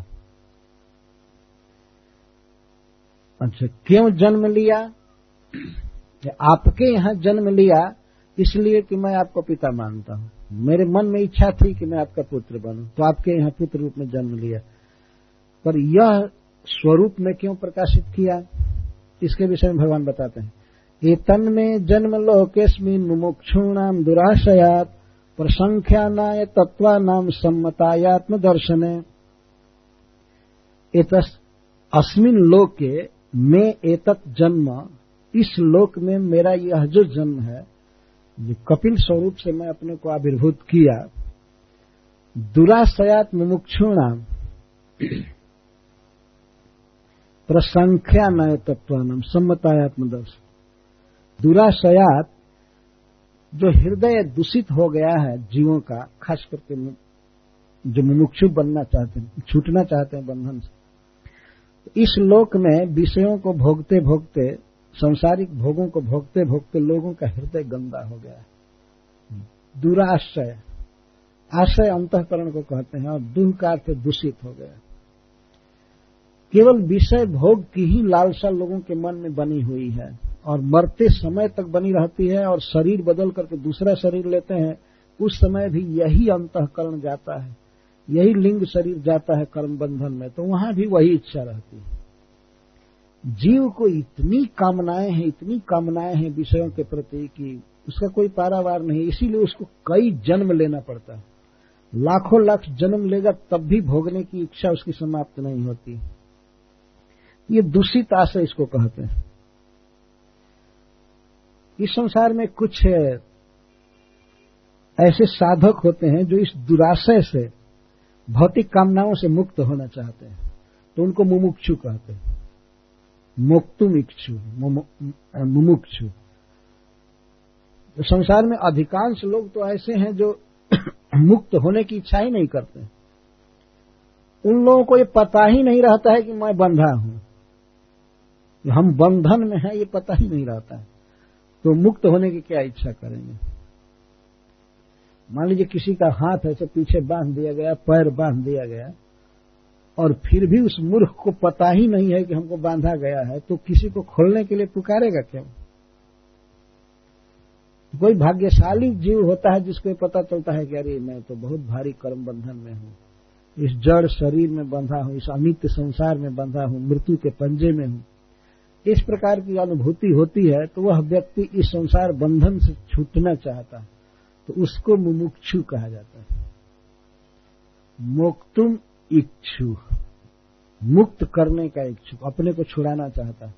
अच्छा क्यों जन्म लिया? आपके यहाँ जन्म लिया, इसलिए कि मैं आपको पिता मानता हूँ। मेरे मन में इच्छा थी कि मैं आपका पुत्र बनूं तो आपके यहाँ पुत्र रूप में जन्म लिया। पर यह स्वरूप में क्यों प्रकाशित किया? इसके विषय में भगवान बताते हैं। ये तन में जन्म लोकेस्मिन मुमुक्षुणाम दुराशयात। प्रसंख्यानाय तत्वानाम सम्मतायात्म दर्शने अस्मिन लोके में एतत् जन्म। इस लोक में मेरा यह जो जन्म है जो कपिल स्वरूप से मैं अपने को आविर्भूत किया। दुराशयात मुमुक्षुणाम प्रसंख्या नय तत्वानम सम्मतायात्मदर्श दुराशयात जो हृदय दूषित हो गया है जीवों का, खास करके जो मुमुक्षु बनना चाहते हैं, छूटना चाहते हैं बंधन से। इस लोक में विषयों को भोगते भोगते, संसारिक भोगों को भोगते भोगते लोगों का हृदय गंदा हो गया है। दुराश्रय, आश्रय अंतकरण को कहते हैं और दुह का अर्थ दूषित हो गया केवल विषय भोग की ही लालसा लोगों के मन में बनी हुई है। और मरते समय तक बनी रहती है और शरीर बदल करके दूसरा शरीर लेते हैं, उस समय भी यही अंतकरण जाता है। यही लिंग शरीर जाता है कर्म बंधन में तो वहाँ भी वही इच्छा रहती है। जीव को इतनी कामनाएँ हैं, इतनी कामनाएँ हैं विषयों के प्रति कि उसका कोई पारावार नहीं, इसीलिए उसको कई जन्म लेना पड़ता है। लाखों लाख जन्म लेगा तब भी भोगने की इच्छा उसकी समाप्त नहीं होती। ये दूषित आशय इसको कहते हैं। इस संसार में कुछ ऐसे साधक होते हैं जो इस दुराशय से, भौतिक कामनाओं से मुक्त होना चाहते हैं। तो उनको मुमुक्षु कहते हैं। मुक्तुम इच्छु मुमुक्षु। संसार में अधिकांश लोग तो ऐसे हैं जो मुक्त होने की इच्छा ही नहीं करते। उन लोगों को ये पता ही नहीं रहता है कि मैं बंधा हूँ। हम बंधन में हैं, ये पता ही नहीं रहता है। तो मुक्त होने की क्या इच्छा करेंगे? मान लीजिए किसी का हाथ ऐसे पीछे बाँध दिया गया, पैर बाँध दिया गया, और फिर भी उस मूर्ख को पता ही नहीं है कि हमको बांधा गया है तो किसी को खोलने के लिए पुकारेगा क्यों? कोई भाग्यशाली जीव होता है जिसको पता चलता है कि अरे मैं तो बहुत भारी कर्म बंधन में हूँ। इस जड़ शरीर में बंधा हूँ, इस अमित संसार में बंधा हूँ, मृत्यु के पंजे में हूँ। इस प्रकार की अनुभूति होती है तो वह व्यक्ति इस संसार बंधन से छूटना चाहता है तो उसको मुमुक्षु कहा जाता है। मोक्तुम इच्छु। मुक्त करने का इच्छुक, अपने को छुड़ाना चाहता है।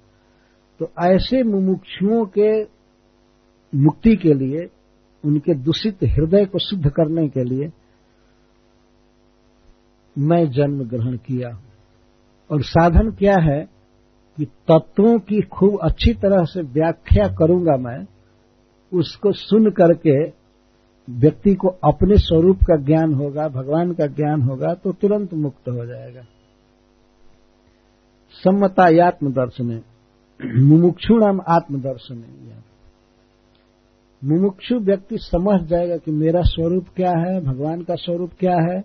तो ऐसे मुमुक्षुओं के मुक्ति के लिए, उनके दूषित हृदय को शुद्ध करने के लिए, मैं जन्म ग्रहण किया और साधन क्या है? कि तत्वों की खूब अच्छी तरह से व्याख्या करूँगा मैं, उसको सुन करके व्यक्ति को अपने स्वरूप का ज्ञान होगा, भगवान का ज्ञान होगा तो तुरंत मुक्त हो जाएगा। सम्मतायात्म दर्शन मुमुक्षुणाम आत्मदर्शन। मुमुक्षु व्यक्ति समझ जाएगा कि मेरा स्वरूप क्या है, भगवान का स्वरूप क्या है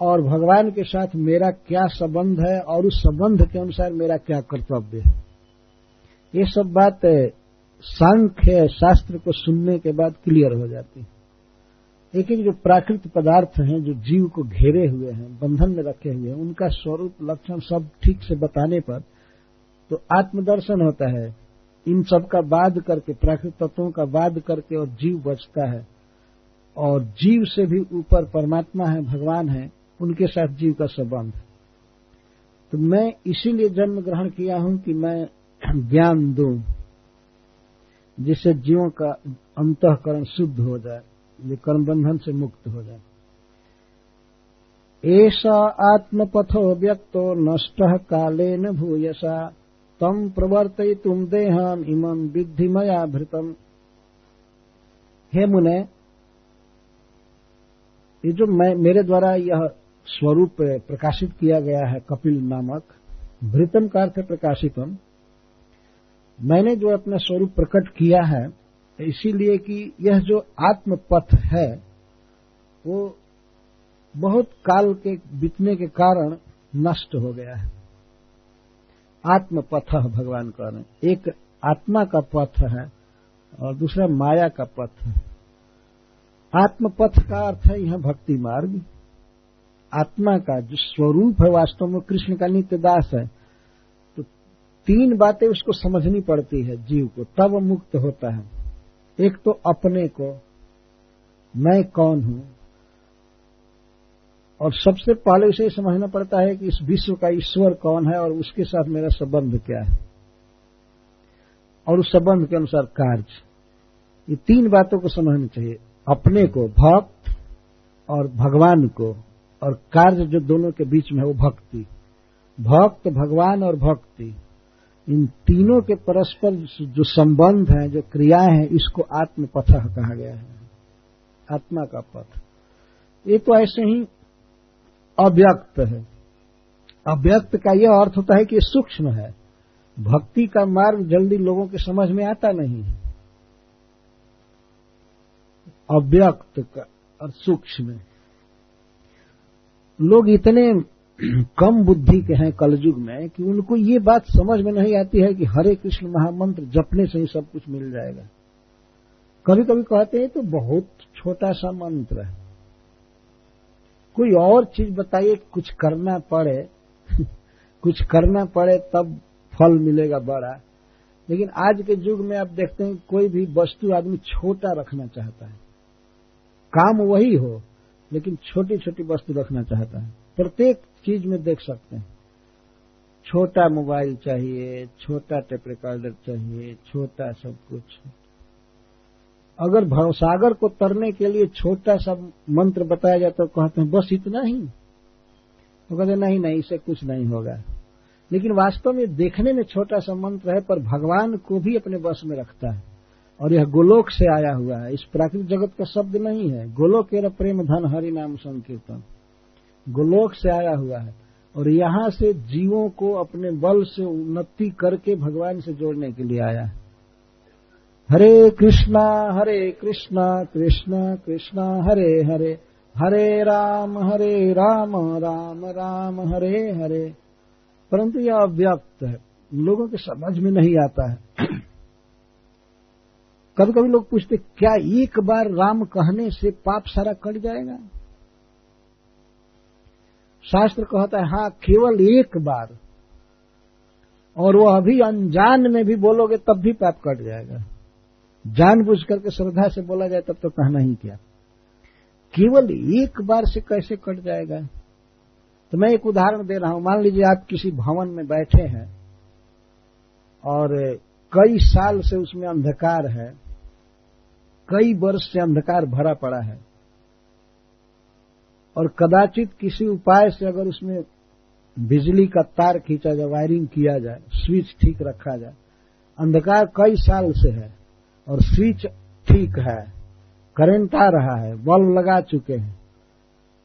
और भगवान के साथ मेरा क्या संबंध है और उस संबंध के अनुसार मेरा क्या कर्तव्य है? ये सब बात सांख्य शास्त्र को सुनने के बाद क्लियर हो जाती है। एक एक जो प्राकृत पदार्थ हैं, जो जीव को घेरे हुए हैं, बंधन में रखे हुए हैं, उनका स्वरूप, लक्षण सब ठीक से बताने पर तो आत्मदर्शन होता है। इन सब का वाद करके प्राकृतिक तत्वों का वाद करके और जीव बचता है। और जीव से भी ऊपर परमात्मा है, भगवान है उनके साथ जीव का संबंध। तो मैं इसीलिए जन्म ग्रहण किया हूँ कि मैं ज्ञान दूँ, जिससे जीवों का अंतकरण शुद्ध हो जाए, ये कर्म बंधन से मुक्त हो जाए। ऐसा आत्मपथो व्यक्तो नष्ट काले न भूयसा, तम प्रवर्त तुम देहम इमं विद्धि मया भृतम। हे मुने, ये जो मैं, मेरे द्वारा यह स्वरूप प्रकाशित किया गया है कपिल नामक भृतम का अर्थ प्रकाशितम। मैंने जो अपना स्वरूप प्रकट किया है, इसीलिए कि यह जो आत्म पथ है, वो बहुत काल के बीतने के कारण नष्ट हो गया है। आत्म पथ भगवान कह रहे एक आत्मा का पथ है और दूसरा माया का पथ है। आत्म पथ का अर्थ है यह भक्ति मार्ग। आत्मा का, जो स्वरूप है वास्तव में कृष्ण का नित्य दास है तो तीन बातें उसको समझनी पड़ती है जीव को, तब मुक्त होता है। एक तो अपने को, मैं कौन हूँ? और सबसे पहले उसे समझना पड़ता है कि इस विश्व का ईश्वर कौन है और उसके साथ मेरा संबंध क्या है। और उस संबंध के अनुसार कार्य। ये तीन बातों को समझनी चाहिए। अपने को, भक्त और भगवान को। और कार्य जो दोनों के बीच में है वो भक्ति। भक्त, भगवान और भक्ति। इन तीनों के परस्पर जो संबंध है, जो क्रियाएँ हैं, इसको आत्म पथ कहा गया है। आत्मा का पथ। ये तो ऐसे ही अव्यक्त है। अव्यक्त का यह अर्थ होता है कि सूक्ष्म है। भक्ति का मार्ग जल्दी लोगों के समझ में आता नहीं है। अव्यक्त का और सूक्ष्म लोग इतने कम बुद्धि के हैं कलयुग में कि उनको ये बात समझ में नहीं आती है कि हरे कृष्ण महामंत्र जपने से ही सब कुछ मिल जाएगा। कभी कभी कहते हैं तो बहुत छोटा सा मंत्र है। कोई और चीज़ बताइए, कुछ करना पड़े, कुछ करना पड़े तब फल मिलेगा बड़ा। लेकिन आज के युग में आप देखते हैं, कोई भी वस्तु आदमी छोटा रखना चाहता है। काम वही हो। लेकिन छोटी छोटी वस्तु रखना चाहता है। प्रत्येक चीज़ में देख सकते हैं। छोटा मोबाइल चाहिए, छोटा टेप रिकॉर्डर चाहिए, छोटा सब कुछ। अगर भवसागर को तरने के लिए छोटा सा मंत्र बताया जाए तो कहते हैं, बस इतना ही। तो कहते नहीं नहीं, इससे कुछ नहीं होगा। लेकिन वास्तव में देखने में छोटा सा मंत्र है, पर भगवान को भी अपने बस में रखता है। और यह गोलोक से आया हुआ है। इस प्राकृतिक जगत का शब्द नहीं है। गोलोक प्रेम धन हरि नाम संकीर्तन। गोलोक से आया हुआ है। और यहाँ से जीवों को अपने बल से उन्नति करके भगवान से जोड़ने के लिए आया है। हरे कृष्णा हरे कृष्णा कृष्णा कृष्णा, हरे हरे। हरे राम हरे राम राम राम, हरे हरे। परंतु यह अव्यक्त है। लोगों के समझ में नहीं आता है। कभी कभी लोग पूछते, क्या एक बार राम कहने से पाप सारा कट जाएगा? शास्त्र कहता है हाँ केवल एक बार। और वो अभी अनजान में भी बोलोगे, तब भी पाप कट जाएगा। जानबूझ करके श्रद्धा से बोला जाए, तब तो कहना ही क्या। केवल एक बार से कैसे कट जाएगा? तो मैं एक उदाहरण दे रहा हूँ। मान लीजिए आप किसी भवन में बैठे हैं और कई साल से उसमें अंधकार है। कई वर्ष से अंधकार भरा पड़ा है। और कदाचित किसी उपाय से अगर उसमें बिजली का तार खींचा जाए, वायरिंग किया जाए, स्विच ठीक रखा जाए, अंधकार कई साल से है और स्विच ठीक है, करंट आ रहा है, बल्ब लगा चुके हैं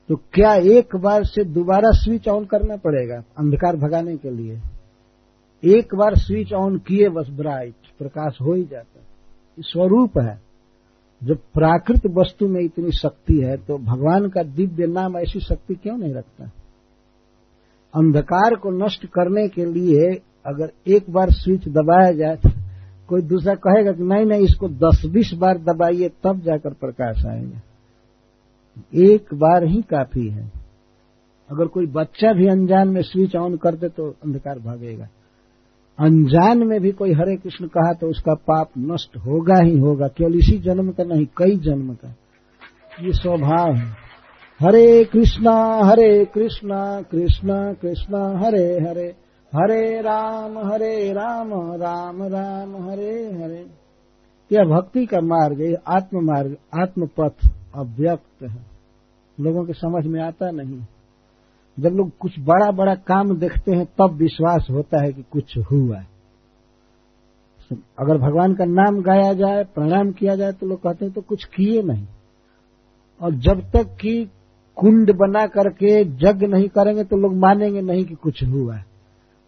तो क्या एक बार से दोबारा स्विच ऑन करना पड़ेगा अंधकार भगाने के लिए? एक बार स्विच ऑन किए बस ब्राइट, प्रकाश हो ही जाता स्वरूप है। जब प्राकृत वस्तु में इतनी शक्ति है तो भगवान का दिव्य नाम ऐसी शक्ति क्यों नहीं रखता? अंधकार को नष्ट करने के लिए अगर एक बार स्विच दबाया जाए तो कोई दूसरा कहेगा कि नहीं नहीं, इसको दस बीस बार दबाइए, तब जाकर प्रकाश आएगा। एक बार ही काफ़ी है। अगर कोई बच्चा भी अनजान में स्विच ऑन कर दे तो अंधकार भागेगा। अनजान में भी कोई हरे कृष्ण कहा तो उसका पाप नष्ट होगा ही होगा, केवल इसी जन्म का नहीं, कई जन्म का। ये स्वभाव है। हरे कृष्णा हरे कृष्णा कृष्णा कृष्णा, हरे हरे। हरे राम हरे राम राम राम, हरे हरे। यह भक्ति का मार्ग ये आत्म मार्ग आत्म पथ अव्यक्त है। लोगों के समझ में आता नहीं। जब लोग कुछ बड़ा बड़ा काम देखते हैं, तब विश्वास होता है कि कुछ हुआ अगर भगवान का नाम गाया जाए, प्रणाम किया जाए तो लोग कहते हैं तो कुछ किए नहीं। और जब तक कि कुंड बना करके जग नहीं करेंगे तो लोग मानेंगे नहीं कि कुछ हुआ है।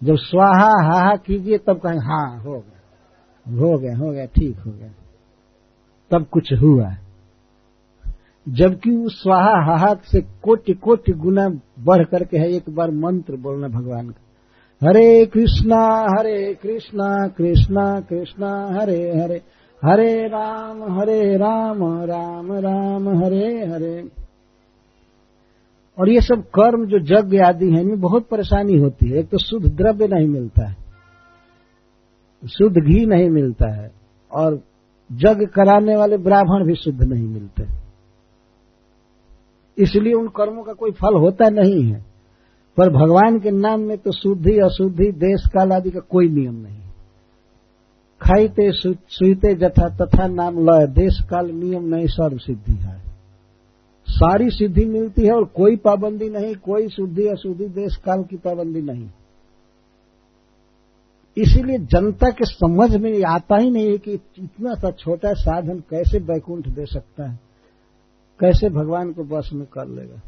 जब स्वाहा, हाहा कीजिए, तब कहेंगे हाँ हो गया। हो गया हो गया, ठीक हो गया। तब कुछ हुआ जबकि उस स्वाहा, हाहा से कोटि कोटि गुना बढ़ करके है, एक बार मंत्र बोलना भगवान का। हरे कृष्णा हरे कृष्णा कृष्णा कृष्णा, हरे हरे हरे राम हरे राम राम राम, हरे हरे। और ये सब कर्म जो यज्ञ आदि है, इनमें बहुत परेशानी होती है। एक तो शुद्ध द्रव्य नहीं मिलता है, शुद्ध घी नहीं मिलता है, और जग कराने वाले ब्राह्मण भी शुद्ध नहीं मिलते। इसलिए उन कर्मों का कोई फल होता नहीं है। पर भगवान के नाम में तो शुद्धि, अशुद्धि, देश, काल आदि का कोई नियम नहीं। खाईते सुईते जथा, तथा नाम लय, देश, काल, नियम नहीं, सर्व सिद्धि है। सारी सिद्धि मिलती है और कोई पाबंदी नहीं, कोई शुद्धि, अशुद्धि, देश, काल की पाबंदी नहीं। इसीलिए जनता के समझ में आता ही नहीं है कि इतना सा छोटा साधन कैसे बैकुंठ दे सकता है। कैसे भगवान को बस में कर लेगा?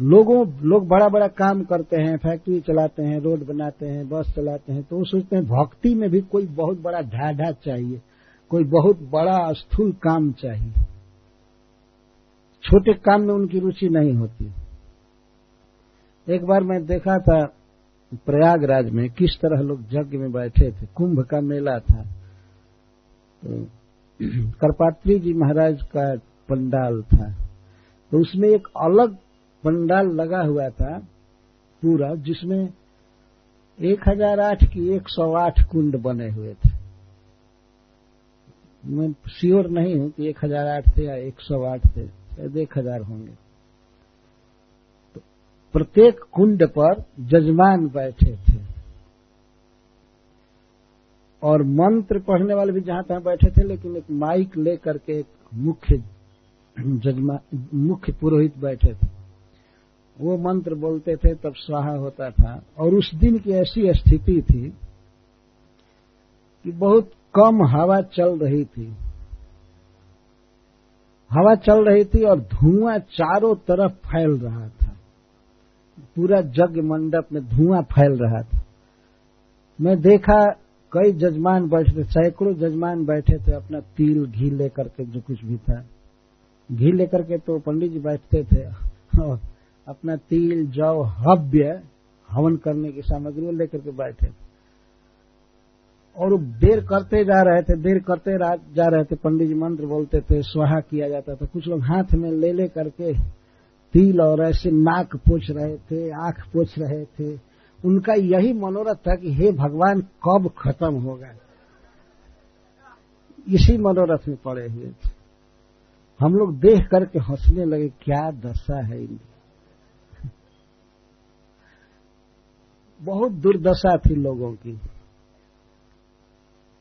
लोगों, लोग बड़ा बड़ा काम करते हैं, फैक्ट्री चलाते हैं, रोड बनाते हैं, बस चलाते हैं तो वो सोचते हैं भक्ति में भी कोई बहुत बड़ा ढाढ़ा चाहिए, कोई बहुत बड़ा स्थूल काम चाहिए। छोटे काम में उनकी रुचि नहीं होती। एक बार मैं देखा था प्रयागराज में किस तरह लोग यज्ञ में बैठे थे। कुंभ का मेला था। तो करपात्री जी महाराज का पंडाल था। तो उसमें एक अलग पंडाल लगा हुआ था, पूरा, जिसमें एक हज़ार आठ की एक सौ आठ कुंड बने हुए थे। मैं श्योर नहीं हूँ कि एक हज़ार आठ थे या एक सौ आठ थे, शायद एक हज़ार होंगे। तो प्रत्येक कुंड पर जजमान बैठे थे। और मंत्र पढ़ने वाले भी जहाँ तहां बैठे थे, लेकिन एक माइक लेकर के एक मुख्य जजमान मुख्य पुरोहित बैठे थे, वो मंत्र बोलते थे, तब स्वाहा होता था। और उस दिन की ऐसी स्थिति थी कि बहुत कम हवा चल रही थी। हवा चल रही थी और धुआँ चारों तरफ़ फैल रहा था। पूरा यज्ञ मंडप में धुआँ फैल रहा था। मैं देखा, कई जजमान बैठे थे, सैकड़ों जजमान बैठे थे, अपना तिल, घी लेकर के जो कुछ भी था। घी लेकर के तो पंडित जी बैठते थे। और अपना तिल जव हव्य हवन करने की सामग्री लेकर के बैठे। थे और देर करते जा रहे थे, देर करते जा रहे थे। पंडित जी मंत्र बोलते थे, स्वाहा किया जाता था। कुछ लोग हाथ में ले ले करके तिल और ऐसे नाक पोछ रहे थे, आँख पोछ रहे थे। उनका यही मनोरथ था कि हे भगवान, कब खत्म होगा? इसी मनोरथ में पड़े हुए थे। हम लोग देख करके हंसने लगे, क्या दशा है इनकी? बहुत दुर्दशा थी लोगों की।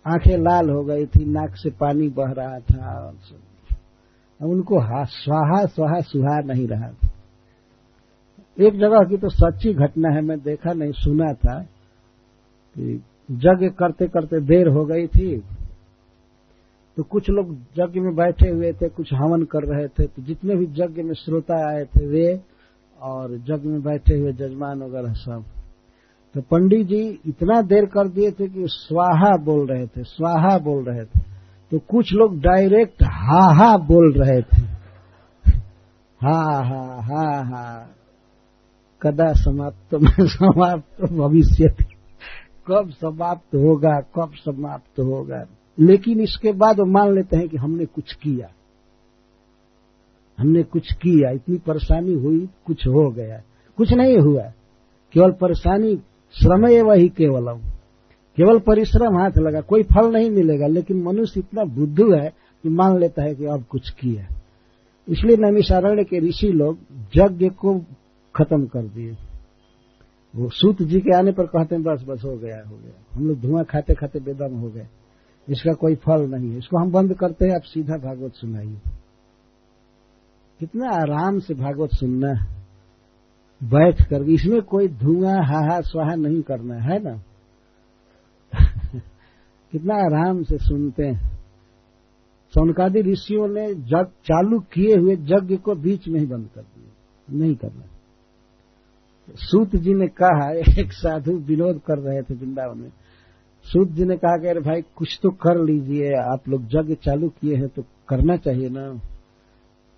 आँखें लाल हो गई थी, नाक से पानी बह रहा था उनको स्वाहा स्वाहा, सुहा नहीं रहा था। एक जगह की तो सच्ची घटना है, मैं देखा नहीं, सुना था कि यज्ञ करते करते देर हो गई थी। तो कुछ लोग यज्ञ में बैठे हुए थे, कुछ हवन कर रहे थे तो जितने भी यज्ञ में श्रोता आए थे वे और यज्ञ में बैठे हुए जजमान वगैरह सब। तो पंडित जी इतना देर कर दिए थे कि स्वाहा बोल रहे थे, स्वाहा बोल रहे थे। तो कुछ लोग डायरेक्ट हा हा बोल रहे थे। हा हा हा हा। कदा समाप्त, में समाप्त, भविष्य कब समाप्त होगा, कब समाप्त होगा? लेकिन इसके बाद वो मान लेते हैं कि हमने कुछ किया। हमने कुछ किया। इतनी परेशानी हुई, कुछ हो गया। कुछ नहीं हुआ। केवल परेशानी श्रम वही केवलम। केवल परिश्रम हाथ लगा, कोई फल नहीं मिलेगा। लेकिन मनुष्य इतना बुद्धू है कि मान लेता है कि अब कुछ किया। इसलिए नैमिषारण्य के ऋषि लोग यज्ञ को खत्म कर दिए। वो सूत जी के आने पर कहते हैं, बस बस, हो गया हो गया। हम लोग धुआँ खाते खाते बेदम हो गए। इसका कोई फल नहीं है। इसको हम बंद करते हैं, आप सीधा भागवत सुनाइए। कितना आराम से भागवत सुनना है। बैठ कर इसमें कोई धुआँ, हाहा, स्वाहा नहीं करना है ना? कितना आराम से सुनते हैं। सौनकादि ऋषियों ने जग चालू किए हुए यज्ञ को बीच में ही बंद कर दिया। नहीं करना। सूत जी ने कहा, एक साधु विनोद कर रहे थे वृंदावन में। सूत जी ने कहा कि अरे भाई, कुछ तो कर लीजिए, आप लोग यज्ञ चालू किए हैं तो करना चाहिए ना।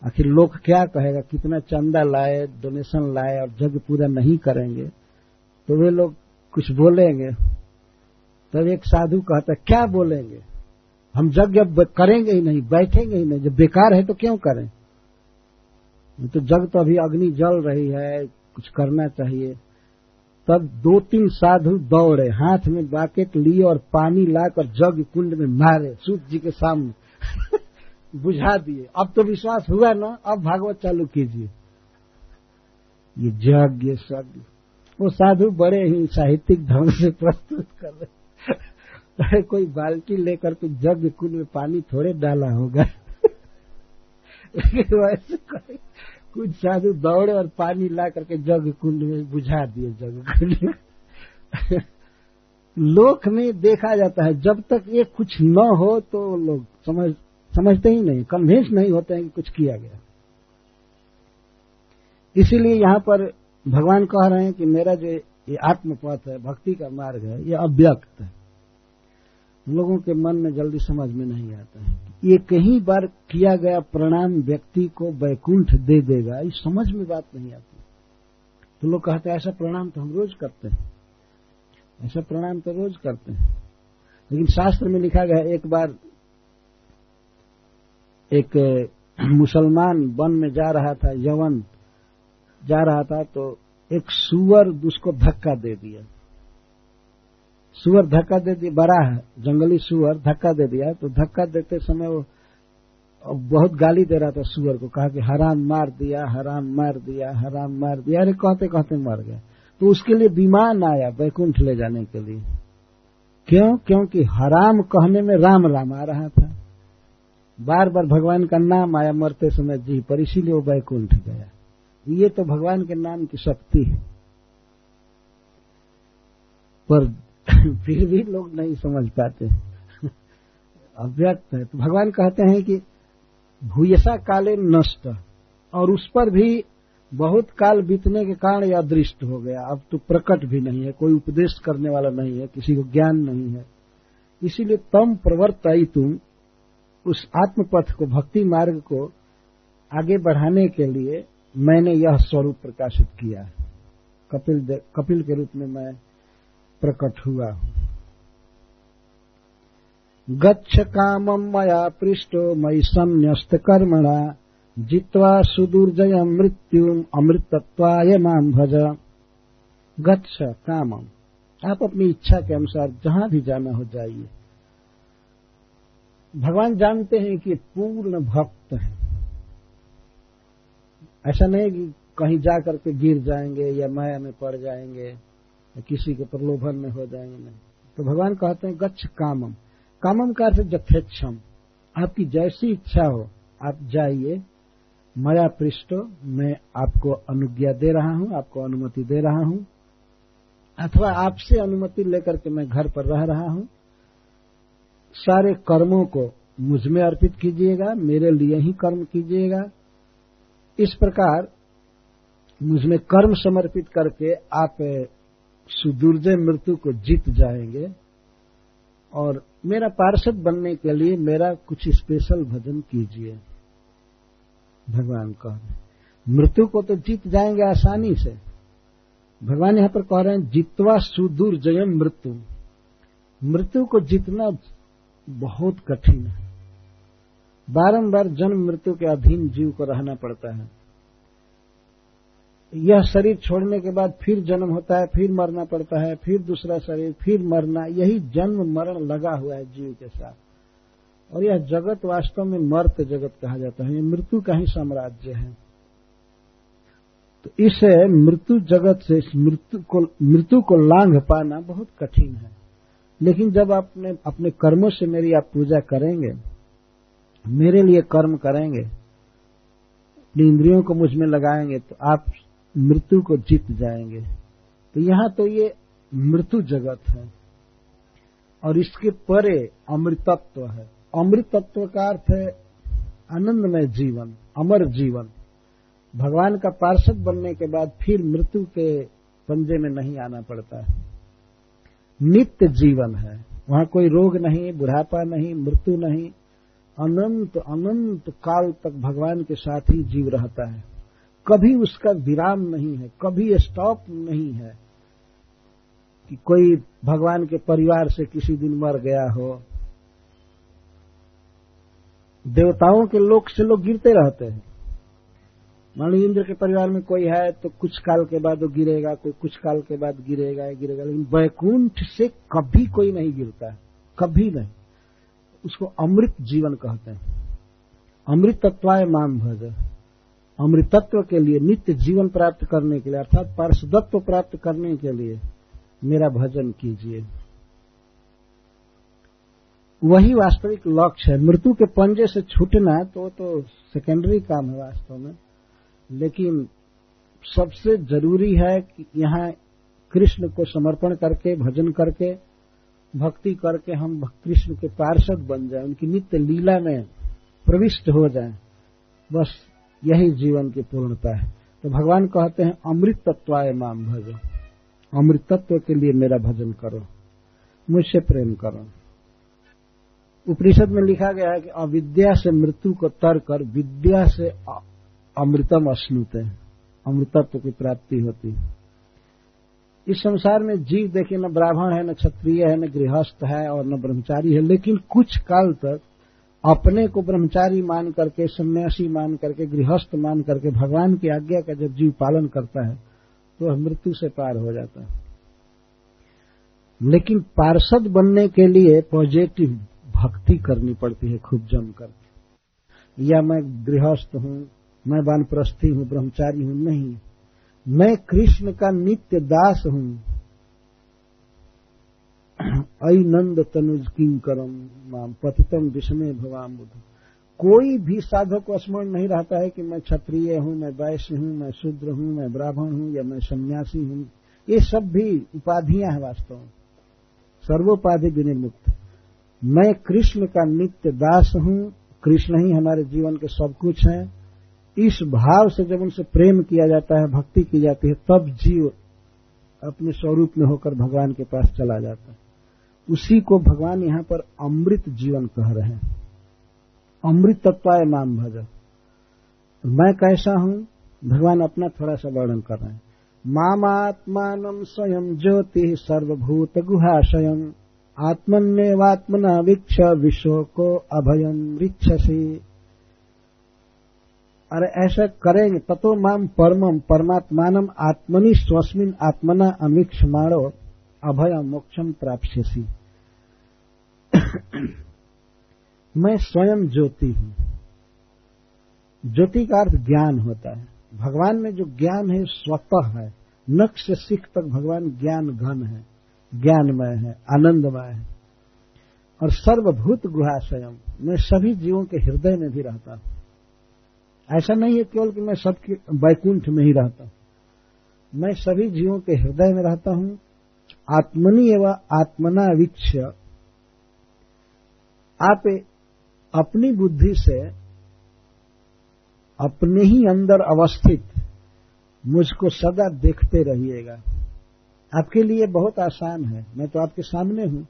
आखिर लोग क्या कहेगा, कितना चंदा लाए डोनेशन लाए और जग पूरा नहीं करेंगे। तो वे लोग कुछ बोलेंगे। तब एक साधु कहता, क्या बोलेंगे? हम यज्ञ करेंगे ही नहीं, बैठेंगे ही नहीं। जब बेकार है तो क्यों करें? तो जग तो अभी अग्नि जल रही है, कुछ करना चाहिए। तब दो तीन साधु दौड़े, हाथ में बाकेट लिए और पानी लाकर जग कुंड में मारे, सूत जी के सामने। बुझा दिए। अब तो विश्वास हुआ ना, अब भागवत चालू कीजिए। ये जग ये सब वो साधु बड़े ही साहित्यिक ढंग से प्रस्तुत कर रहे अरे, कोई बाल्टी लेकर के जग कुंड में पानी थोड़े डाला होगा। लेकिन वैसे कुछ साधु दौड़े और पानी ला करके जग कुंड में बुझा दिए, जग कुंड में। लोक में देखा जाता है, जब तक ये कुछ न हो तो लोग समझ, समझते ही नहीं कन्विंस नहीं होते हैं कि कुछ किया गया। इसीलिए यहाँ पर भगवान कह रहे हैं कि मेरा जो ये आत्मपथ है, भक्ति का मार्ग है, ये अव्यक्त है। लोगों के मन में जल्दी समझ में नहीं आता है। ये कहीं बार किया गया प्रणाम व्यक्ति को बैकुंठ दे देगा इस समझ में बात नहीं आती। तो लोग कहते हैं, ऐसा प्रणाम तो हम रोज करते हैं। ऐसा प्रणाम तो रोज करते हैं। लेकिन शास्त्र में लिखा गया एक बार एक मुसलमान वन में जा रहा था, यवन जा रहा था तो एक सुअर उसको धक्का दे दिया। सुअर धक्का दे दिया, बड़ा है, जंगली सुअर धक्का दे दिया तो धक्का देते समय वो बहुत गाली दे रहा था सुअर को, कहा कि हराम मार दिया, हराम मार दिया, हराम मार दिया, अरे कहते कहते मर गया। तो उसके लिए विमान आया बैकुंठ ले जाने के लिए। क्यों? क्योंकि हराम कहने में राम राम आ रहा था। बार बार भगवान का नाम आया मरते समय जी पर, इसीलिए वो बैकुंठ गया। ये तो भगवान के नाम की शक्ति है। पर फिर भी लोग नहीं समझ पाते। अव्यक्त है। तो भगवान कहते हैं कि भूयसा काले नष्ट, और उस पर भी बहुत काल बीतने के कारण यह अदृष्ट हो गया। अब तो प्रकट भी नहीं है, कोई उपदेश करने वाला नहीं है, किसी को ज्ञान नहीं है। इसीलिए तम प्रवर्त तुम उस आत्मपथ को, भक्ति मार्ग को आगे बढ़ाने के लिए मैंने यह स्वरूप प्रकाशित किया कपिल कपिल के रूप में मैं प्रकट हुआ हूँ। गच्छ कामम मया पृष्ठो मई संन्यस्त कर्मणा, जित्वा सुदुर्जय मृत्यु अमृतत्वाय माम भज। गच्छ कामम आप अपनी इच्छा के अनुसार जहाँ भी जाना हो जाइए। भगवान जानते हैं कि पूर्ण भक्त है। ऐसा नहीं कि कहीं जा करके गिर जाएँगे या माया में पड़ जाएँगे। किसी के प्रलोभन में हो जाएँगे नहीं। तो भगवान कहते हैं, गच्छ कामम। कामम का अर्थ जथेक्षम आपकी जैसी इच्छा हो, आप जाइए, मया पृष्ठ मैं आपको अनुज्ञा दे रहा हूँ, आपको अनुमति दे रहा हूँ। अथवा आपसे अनुमति लेकर के मैं घर पर रह रहा हूँ। सारे कर्मों को मुझमें अर्पित कीजिएगा, मेरे लिए ही कर्म कीजिएगा। इस प्रकार मुझमें कर्म समर्पित करके आप सुदुर्जय मृत्यु को जीत जाएँगे। और मेरा पार्षद बनने के लिए मेरा कुछ स्पेशल भजन कीजिए। भगवान कह रहे मृत्यु को तो जीत जाएँगे आसानी से। भगवान यहाँ पर कह रहे हैं, जीतवा सुदूर जयम मृत्यु। मृत्यु को जीतना बहुत कठिन है। बारंबार जन्म मृत्यु के अधीन जीव को रहना पड़ता है। यह शरीर छोड़ने के बाद फिर जन्म होता है, फिर मरना पड़ता है, फिर दूसरा शरीर, फिर मरना, यही जन्म मरण लगा हुआ है जीव के साथ। और यह जगत वास्तव में मर्त जगत कहा जाता है, ये मृत्यु का ही साम्राज्य है। तो इस मृत्यु जगत से इस मृत्यु को मृत्यु को लांघ पाना बहुत कठिन है। लेकिन जब आपने अपने कर्मों से मेरी आप पूजा करेंगे, मेरे लिए कर्म करेंगे अपनी इंद्रियों को मुझमें लगाएँगे तो आप मृत्यु को जीत जाएँगे। तो यहाँ तो ये मृत्यु जगत है और इसके परे अमृतत्व है। अमृतत्व का अर्थ है आनंदमय जीवन, अमर जीवन। भगवान का पार्षद बनने के बाद फिर मृत्यु के पंजे में नहीं आना पड़ता है। नित्य जीवन है। वहाँ कोई रोग नहीं, बुढ़ापा नहीं, मृत्यु नहीं। अनंत अनंत काल तक भगवान के साथ ही जीव रहता है। कभी उसका विराम नहीं है, कभी स्टॉप नहीं है कि कोई भगवान के परिवार से किसी दिन मर गया हो। देवताओं के लोक से लोग गिरते रहते हैं। मान इंद्र के परिवार में कोई है तो कुछ काल के बाद वो गिरेगा, कोई कुछ काल के बाद गिरेगा गिरेगा, लेकिन वैकुंठ से कभी कोई नहीं गिरता है, कभी नहीं। उसको अमृत जीवन कहते हैं। अमृत तत्वाय माम भज। अमृतत्व के लिए, नित्य जीवन प्राप्त करने के लिए, अर्थात पार्षदत्व प्राप्त करने के लिए मेरा भजन कीजिए। वही वास्तविक लक्ष्य है। मृत्यु के पंजे से छूटना तो तो सेकेंडरी काम है वास्तव में। लेकिन सबसे ज़रूरी है कि यहाँ कृष्ण को समर्पण करके, भजन करके, भक्ति करके हम कृष्ण के पार्षद बन जाए, उनकी नित्य लीला में प्रविष्ट हो जाए। बस यही जीवन की पूर्णता है। तो भगवान कहते हैं अमृत तत्वाय माम भजो। अमृत तत्व के लिए मेरा भजन करो। मुझसे प्रेम करो। उपनिषद में लिखा गया है कि अविद्या से मृत्यु को तर कर विद्या से अमृतम अश्नुते अमृतत्व की प्राप्ति होती है। इस संसार में जीव देखिए, न ब्राह्मण है, न क्षत्रिय है, न गृहस्थ है और न ब्रह्मचारी है, लेकिन कुछ काल तक अपने को ब्रह्मचारी मान करके, सन्यासी मान करके, गृहस्थ मान करके, भगवान की आज्ञा का जब जीव पालन करता है तो वह मृत्यु से पार हो जाता है। लेकिन पार्षद बनने के लिए पॉजिटिव भक्ति करनी पड़ती है, खूब जम कर या मैं गृहस्थ हूँ, मैं वानप्रस्थी हूँ, ब्रह्मचारी हूँ, नहीं। मैं कृष्ण का नित्य दास हूँ अई नंद तनुज किंग करम? माम पतितम विषमे भवाम बुध कोई भी साधक को स्मरण नहीं रहता है कि मैं क्षत्रिय हूँ, मैं वैश्य हूँ, मैं शूद्र हूँ, मैं ब्राह्मण हूँ या मैं सन्यासी हूँ। ये सब भी उपाधियाँ हैं वास्तव में। सर्वोपाधि विनिर्मुक्त। मैं कृष्ण का नित्य दास हूँ। कृष्ण ही हमारे जीवन के सब कुछ हैं। इस भाव से जब उनसे प्रेम किया जाता है, भक्ति की जाती है, तब जीव अपने स्वरूप में होकर भगवान के पास चला जाता है। उसी को भगवान यहाँ पर अमृत जीवन कह रहे हैं। अमृत तत्वाय माम भज। मैं कैसा हूँ? भगवान अपना थोड़ा सा वर्णन कर रहे हैं। मामात्मान स्वयं ज्योति सर्वभूत गुहाशयम आत्मन्यवात्मना वीक्ष विश्व को अभयम वृक्षसी। अरे ऐसा करेंगे ततो माम परमम परमात्मानम आत्मनि स्वस्मिन आत्मना अमीक्ष मारो अभय मोक्षम प्राप्यसी मैं स्वयं ज्योति हूँ। ज्योति का अर्थ ज्ञान होता है। भगवान में जो ज्ञान है, स्वतः है। नख से सिख तक भगवान ज्ञान घन है। ज्ञानमय है, आनंदमय है। और सर्वभूत गुहा स्वयं मैं सभी जीवों के हृदय में भी रहता हूँ। ऐसा नहीं है केवल कि मैं सबके वैकुंठ में ही रहता हूँ। मैं सभी जीवों के हृदय में रहता हूँ। आत्मनि एवं आत्मना वीक्ष आप अपनी बुद्धि से अपने ही अंदर अवस्थित, मुझको सदा देखते रहिएगा। आपके लिए बहुत आसान है। मैं तो आपके सामने हूँ।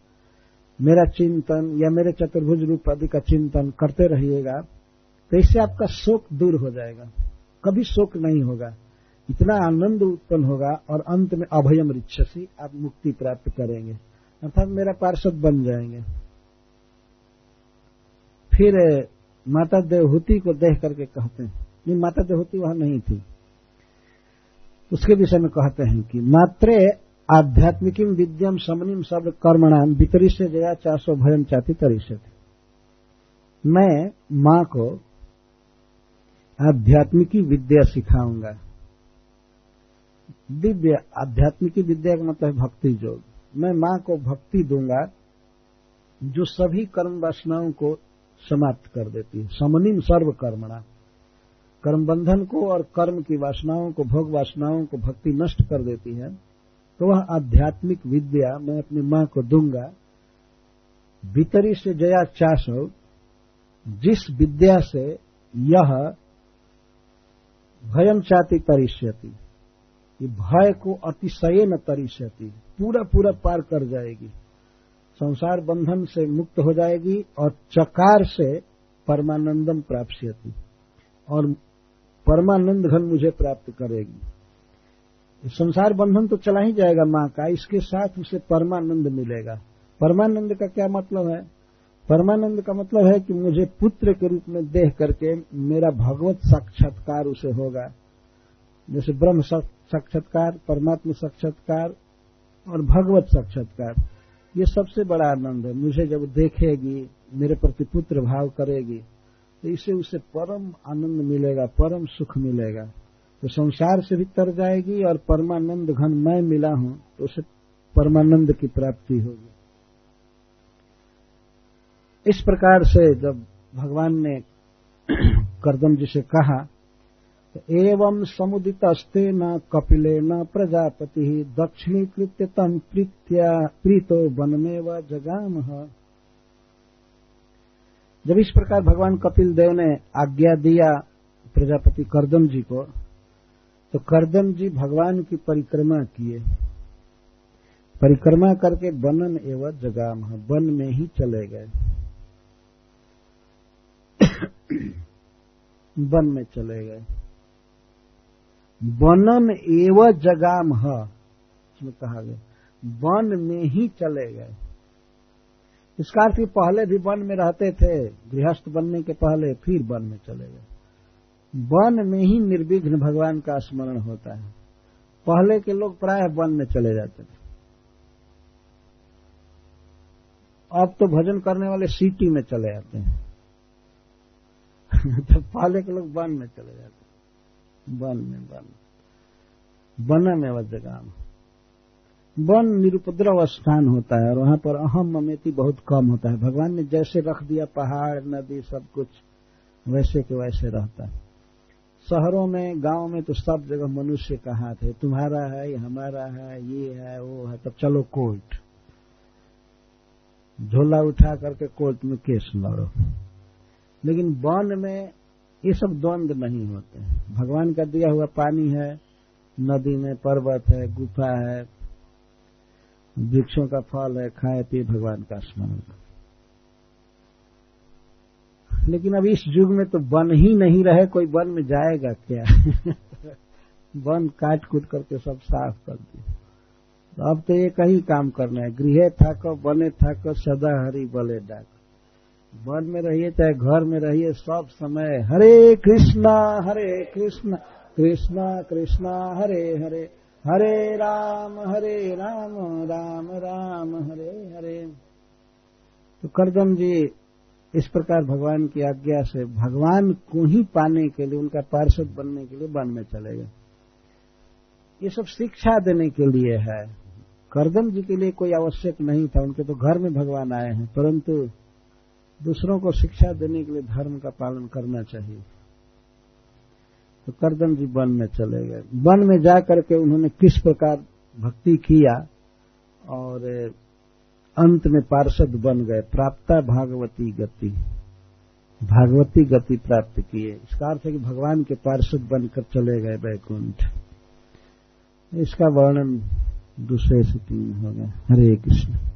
मेरा चिंतन या मेरे चतुर्भुज रूप आदि का चिंतन करते रहिएगा तो इससे आपका शोक दूर हो जाएगा। कभी शोक नहीं होगा। इतना आनंद उत्पन्न होगा और अंत में अभयम रिक्षसी आप मुक्ति प्राप्त करेंगे। अर्थात मेरा पार्षद बन जाएँगे। फिर, माता देवहूति को देख करके कहते हैं। नहीं, माता देवहूति वहाँ नहीं थी। उसके विषय में कहते हैं कि, मात्रे आध्यात्मिकीम विद्यम समनिम सब कर्मणाम वितरी से जया चार सौ भयम चाती तरी से मैं माँ को आध्यात्मिकी विद्या सिखाऊँगा। दिव्य, आध्यात्मिकी विद्या का मतलब भक्ति योग। मैं माँ को भक्ति दूँगा, जो सभी कर्म वासनाओं को समाप्त कर देती है। समनिम सर्व कर्मणा कर्म बंधन को और कर्म की वासनाओं को, भोग वासनाओं को भक्ति नष्ट कर देती है। तो वह आध्यात्मिक विद्या मैं अपनी माँ को दूँगा। भीतरी से जया चाशव जिस विद्या से यह भयम चाहती तरिष्यति ये भय को अतिशय न तरिष्यति पूरा पूरा पार कर जाएगी। संसार बंधन से मुक्त हो जाएगी और चकार से परमानंदम प्राप्त और परमानंद घन मुझे प्राप्त करेगी। संसार बंधन तो चला ही जाएगा माँ का, इसके साथ उसे परमानंद मिलेगा। परमानंद का क्या मतलब है? परमानंद का मतलब है कि मुझे पुत्र के रूप में देख करके मेरा भगवत साक्षात्कार उसे होगा। जैसे ब्रह्म साक्षात्कार, परमात्मा साक्षात्कार और भगवत साक्षात्कार, ये सबसे बड़ा आनंद है। मुझे जब देखेगी, मेरे प्रति पुत्र भाव करेगी तो इसे उसे परम आनंद मिलेगा, परम सुख मिलेगा। तो संसार से भी तर जाएगी और परमानंद घन मैं मिला हूँ तो उसे परमानंद की प्राप्ति होगी। इस प्रकार से जब भगवान ने करदम जी से कहा एवं समुदितस्ते न कपिले न प्रजापति दक्षिणीकृत्य तम प्रीत्या प्रीतो व जगाम। जब इस प्रकार भगवान कपिल देव ने आज्ञा दिया प्रजापति करदम जी को तो करदम जी भगवान की परिक्रमा किए। परिक्रमा करके बनन एवं जगाम, वन में ही चले गए। वन में चले गए। बनन एव जगाम इसमें कहा गया। वन में ही चले गए। इसका अर्थ पहले भी वन में रहते थे, गृहस्थ बनने के पहले फिर वन में चले गए। वन में ही निर्विघ्न भगवान का स्मरण होता है। पहले के लोग प्राय वन में चले जाते थे। अब तो भजन करने वाले सिटी में चले जाते हैं। तो पहले के लोग वन में चले जाते वन में वन वन में वज्रगाम। वन निरुपद्रव स्थान होता है और वहाँ पर अहम ममेती बहुत कम होता है। भगवान ने जैसे रख दिया पहाड़, नदी, सब कुछ, वैसे के वैसे रहता है। शहरों में, गाँव में तो सब जगह मनुष्य का हाथ है। तुम्हारा है हमारा है, ये है, वो है, तब चलो कोर्ट। झोला उठा करके कोर्ट में केस लड़ो। लेकिन वन में ये सब द्वंद नहीं होते भगवान का दिया हुआ पानी है, नदी में पर्वत है, गुफा है, वृक्षों का फल है, खाए पिए भगवान का स्मरण लेकिन अब इस युग में तो वन ही नहीं रहे, कोई वन में जाएगा क्या? वन काट कूट करके सब साफ़ कर दिए। तो अब तो एक ही काम करना है, गृह था बने था सदा हरी बले डाक। वन में रहिए, चाहे घर में रहिए, सब समय हरे कृष्णा हरे कृष्णा कृष्णा कृष्णा, हरे हरे हरे राम हरे राम राम राम, हरे हरे। तो करदम जी, इस प्रकार भगवान की आज्ञा से भगवान को ही पाने के लिए, उनका पार्षद बनने के लिए वन में चले गए। ये सब शिक्षा देने के लिए है। करदम जी के लिए कोई आवश्यक नहीं था, उनके तो घर में भगवान आए हैं, परंतु दूसरों को शिक्षा देने के लिए धर्म का पालन करना चाहिए। तो करदम जी वन में चले गए। वन में जा करके उन्होंने किस प्रकार भक्ति किया और अंत में पार्षद बन गए। प्राप्ता भागवती गति। भागवती गति प्राप्त किए। इसका अर्थ है कि भगवान के पार्षद बनकर चले गए वैकुंठ इसका वर्णन दूसरे से तीन हो गए हरे कृष्ण।